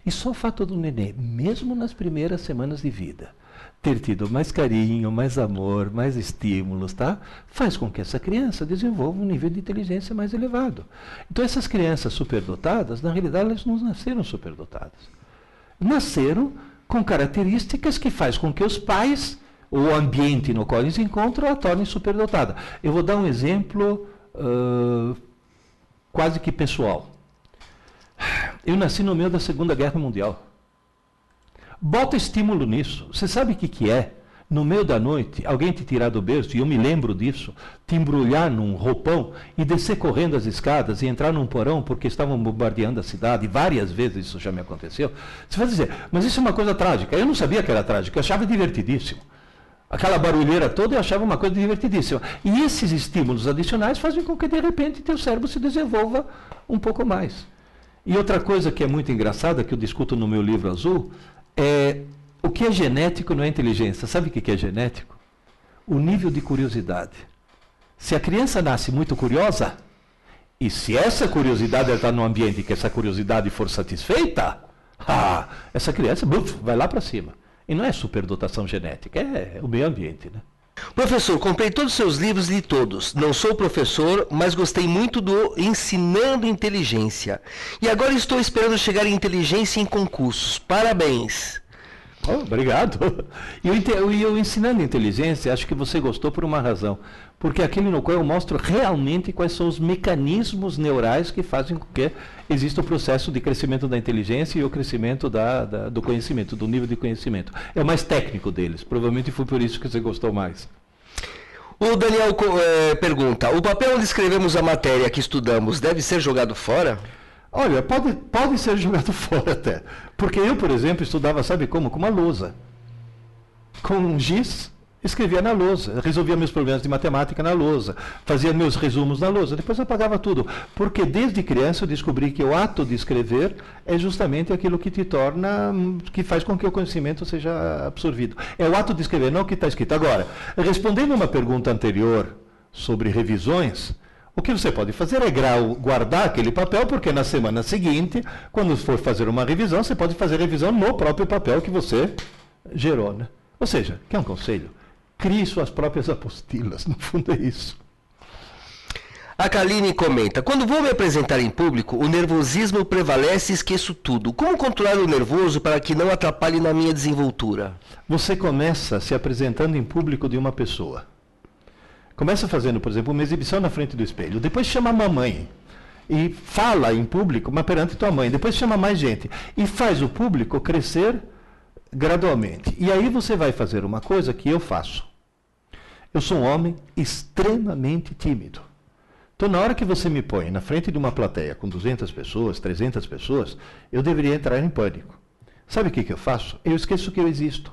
E só o fato do nenê, mesmo nas primeiras semanas de vida, ter tido mais carinho, mais amor, mais estímulos, tá? Faz com que essa criança desenvolva um nível de inteligência mais elevado. Então essas crianças superdotadas, na realidade, elas não nasceram superdotadas. Nasceram com características que faz com que os pais, o ambiente no qual eles encontram, a tornem superdotada. Eu vou dar um exemplo uh, quase que pessoal. Eu nasci no meio da Segunda Guerra Mundial. Bota estímulo nisso. Você sabe o que, que é? No meio da noite, alguém te tirar do berço, e eu me lembro disso, te embrulhar num roupão e descer correndo as escadas e entrar num porão porque estavam bombardeando a cidade. Várias vezes isso já me aconteceu. Você vai dizer, mas isso é uma coisa trágica. Eu não sabia que era trágico, eu achava divertidíssimo. Aquela barulheira toda eu achava uma coisa divertidíssima. E esses estímulos adicionais fazem com que, de repente, teu cérebro se desenvolva um pouco mais. E outra coisa que é muito engraçada, que eu discuto no meu livro azul, é, o que é genético não é inteligência. Sabe o que é genético? O nível de curiosidade. Se a criança nasce muito curiosa, e se essa curiosidade está no ambiente que essa curiosidade for satisfeita, ah, essa criança vai lá para cima. E não é superdotação genética, é o meio ambiente. Né? Professor, comprei todos os seus livros e li todos. Não sou professor, mas gostei muito do Ensinando Inteligência. E agora estou esperando chegar em inteligência em concursos. Parabéns. Oh, obrigado. E eu, eu, ensinando inteligência, acho que você gostou por uma razão. Porque aquele no qual eu mostro realmente quais são os mecanismos neurais que fazem com que exista o processo de crescimento da inteligência e o crescimento da, da, do conhecimento, do nível de conhecimento. É o mais técnico deles. Provavelmente foi por isso que você gostou mais. O Daniel é, pergunta: o papel onde escrevemos a matéria que estudamos deve ser jogado fora? Olha, pode, pode ser jogado fora até. Porque eu, por exemplo, estudava, sabe como? Com uma lousa. Com um giz, escrevia na lousa. Resolvia meus problemas de matemática na lousa. Fazia meus resumos na lousa. Depois apagava tudo. Porque desde criança eu descobri que o ato de escrever é justamente aquilo que te torna, que faz com que o conhecimento seja absorvido. É o ato de escrever, não o que está escrito. Agora, respondendo uma pergunta anterior sobre revisões, o que você pode fazer é guardar aquele papel, porque na semana seguinte, quando for fazer uma revisão, você pode fazer revisão no próprio papel que você gerou. Né? Ou seja, quer um conselho? Crie suas próprias apostilas, no fundo é isso. A Kaline comenta: Quando vou me apresentar em público, o nervosismo prevalece e esqueço tudo. Como controlar o nervoso para que não atrapalhe na minha desenvoltura? Você começa se apresentando em público de uma pessoa. Começa fazendo, por exemplo, uma exibição na frente do espelho. Depois chama a mamãe e fala em público, mas perante tua mãe. Depois chama mais gente e faz o público crescer gradualmente. E aí você vai fazer uma coisa que eu faço. Eu sou um homem extremamente tímido. Então, na hora que você me põe na frente de uma plateia com 200 pessoas, 300 pessoas, eu deveria entrar em pânico. Sabe o que, que eu faço? Eu esqueço que eu existo.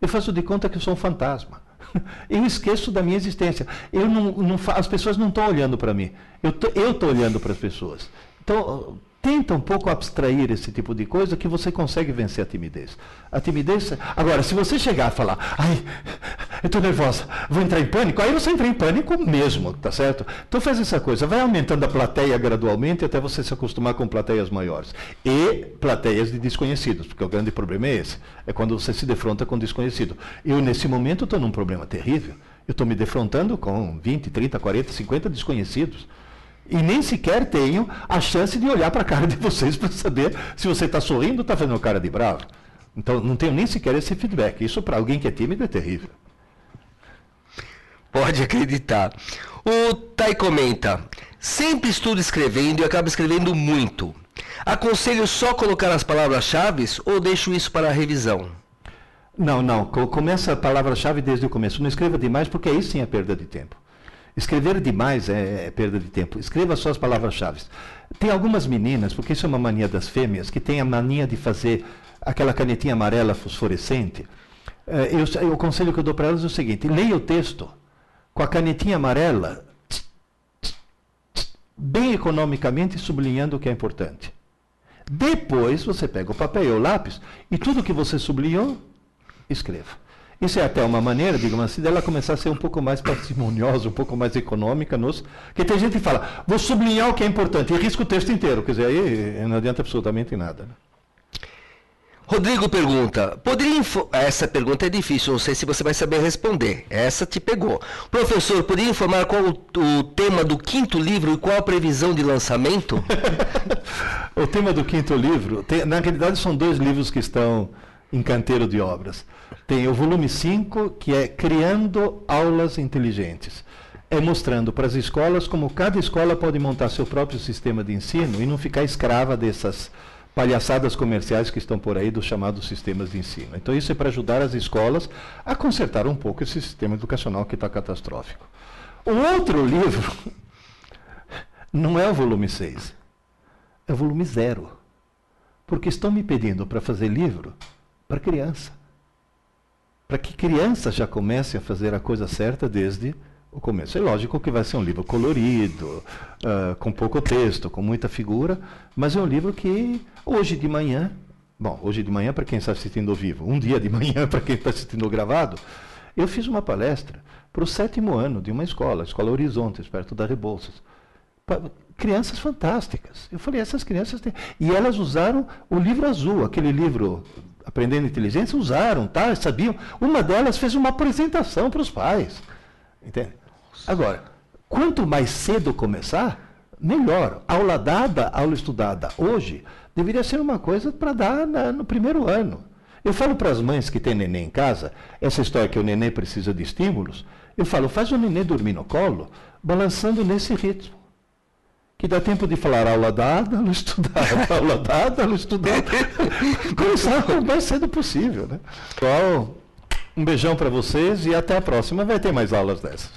Eu faço de conta que eu sou um fantasma. Eu esqueço da minha existência. Eu não, não as pessoas não estão olhando para mim. Eu estou olhando para as pessoas. Então, tenta um pouco abstrair esse tipo de coisa que você consegue vencer a timidez. A timidez. Agora, se você chegar a falar, ai, eu estou nervosa, vou entrar em pânico, aí você entra em pânico mesmo, tá certo? Então faz essa coisa, vai aumentando a plateia gradualmente até você se acostumar com plateias maiores. E plateias de desconhecidos, porque o grande problema é esse. É quando você se defronta com desconhecido. Eu, nesse momento, estou num problema terrível. Eu estou me defrontando com 20, 30, 40, 50 desconhecidos. E nem sequer tenho a chance de olhar para a cara de vocês para saber se você está sorrindo ou está fazendo cara de bravo. Então, não tenho nem sequer esse feedback. Isso, para alguém que é tímido, é terrível. Pode acreditar. O Tai comenta: sempre estudo escrevendo e acabo escrevendo muito. Aconselho só colocar as palavras-chave ou deixo isso para a revisão? Não, não. Começa a palavra-chave desde o começo. Não escreva demais, porque aí sim é perda de tempo. Escrever demais é, é perda de tempo. Escreva só as palavras-chave. Tem algumas meninas, porque isso é uma mania das fêmeas, que tem a mania de fazer aquela canetinha amarela fosforescente. É, eu, o conselho que eu dou para elas é o seguinte: leia o texto com a canetinha amarela, bem economicamente sublinhando o que é importante. Depois você pega o papel e o lápis e tudo que você sublinhou, escreva. Isso é até uma maneira, digamos assim, dela começar a ser um pouco mais parcimoniosa, um pouco mais econômica. Nos... Porque tem gente que fala, vou sublinhar o que é importante e risca o texto inteiro. Quer dizer, aí não adianta absolutamente nada. Né? Rodrigo pergunta: poderia. Essa pergunta é difícil, não sei se você vai saber responder. Essa te pegou. Professor, poderia informar qual o, o tema do quinto livro e qual a previsão de lançamento? o tema do quinto livro, tem, na realidade, são dois livros que estão em canteiro de obras. Tem o volume 5, que é Criando Aulas Inteligentes. É mostrando para as escolas como cada escola pode montar seu próprio sistema de ensino e não ficar escrava dessas palhaçadas comerciais que estão por aí dos chamados sistemas de ensino. Então, isso é para ajudar as escolas a consertar um pouco esse sistema educacional que está catastrófico. O outro livro não é o volume 6, é o volume 0. Porque estão me pedindo para fazer livro para criança. Para que criança já comece a fazer a coisa certa desde o começo. É lógico que vai ser um livro colorido, uh, com pouco texto, com muita figura, mas é um livro que hoje de manhã, bom, hoje de manhã para quem está assistindo ao vivo, um dia de manhã para quem está assistindo gravado, eu fiz uma palestra para o sétimo ano de uma escola, a Escola Horizontes, perto da Rebouças. Crianças fantásticas. Eu falei, essas crianças têm. E elas usaram o livro azul, aquele livro aprendendo inteligência, usaram, tá? Sabiam. Uma delas fez uma apresentação para os pais. Entende? Agora, quanto mais cedo começar, melhor. Aula dada, aula estudada hoje, deveria ser uma coisa para dar na, no primeiro ano. Eu falo para as mães que têm neném em casa, essa história que o neném precisa de estímulos, eu falo, faz o neném dormir no colo, balançando nesse ritmo. Que dá tempo de falar aula dada, aula estudada, aula dada, aula estudada. Começar o mais cedo possível, né? Pessoal, um beijão para vocês e até a próxima. Vai ter mais aulas dessas.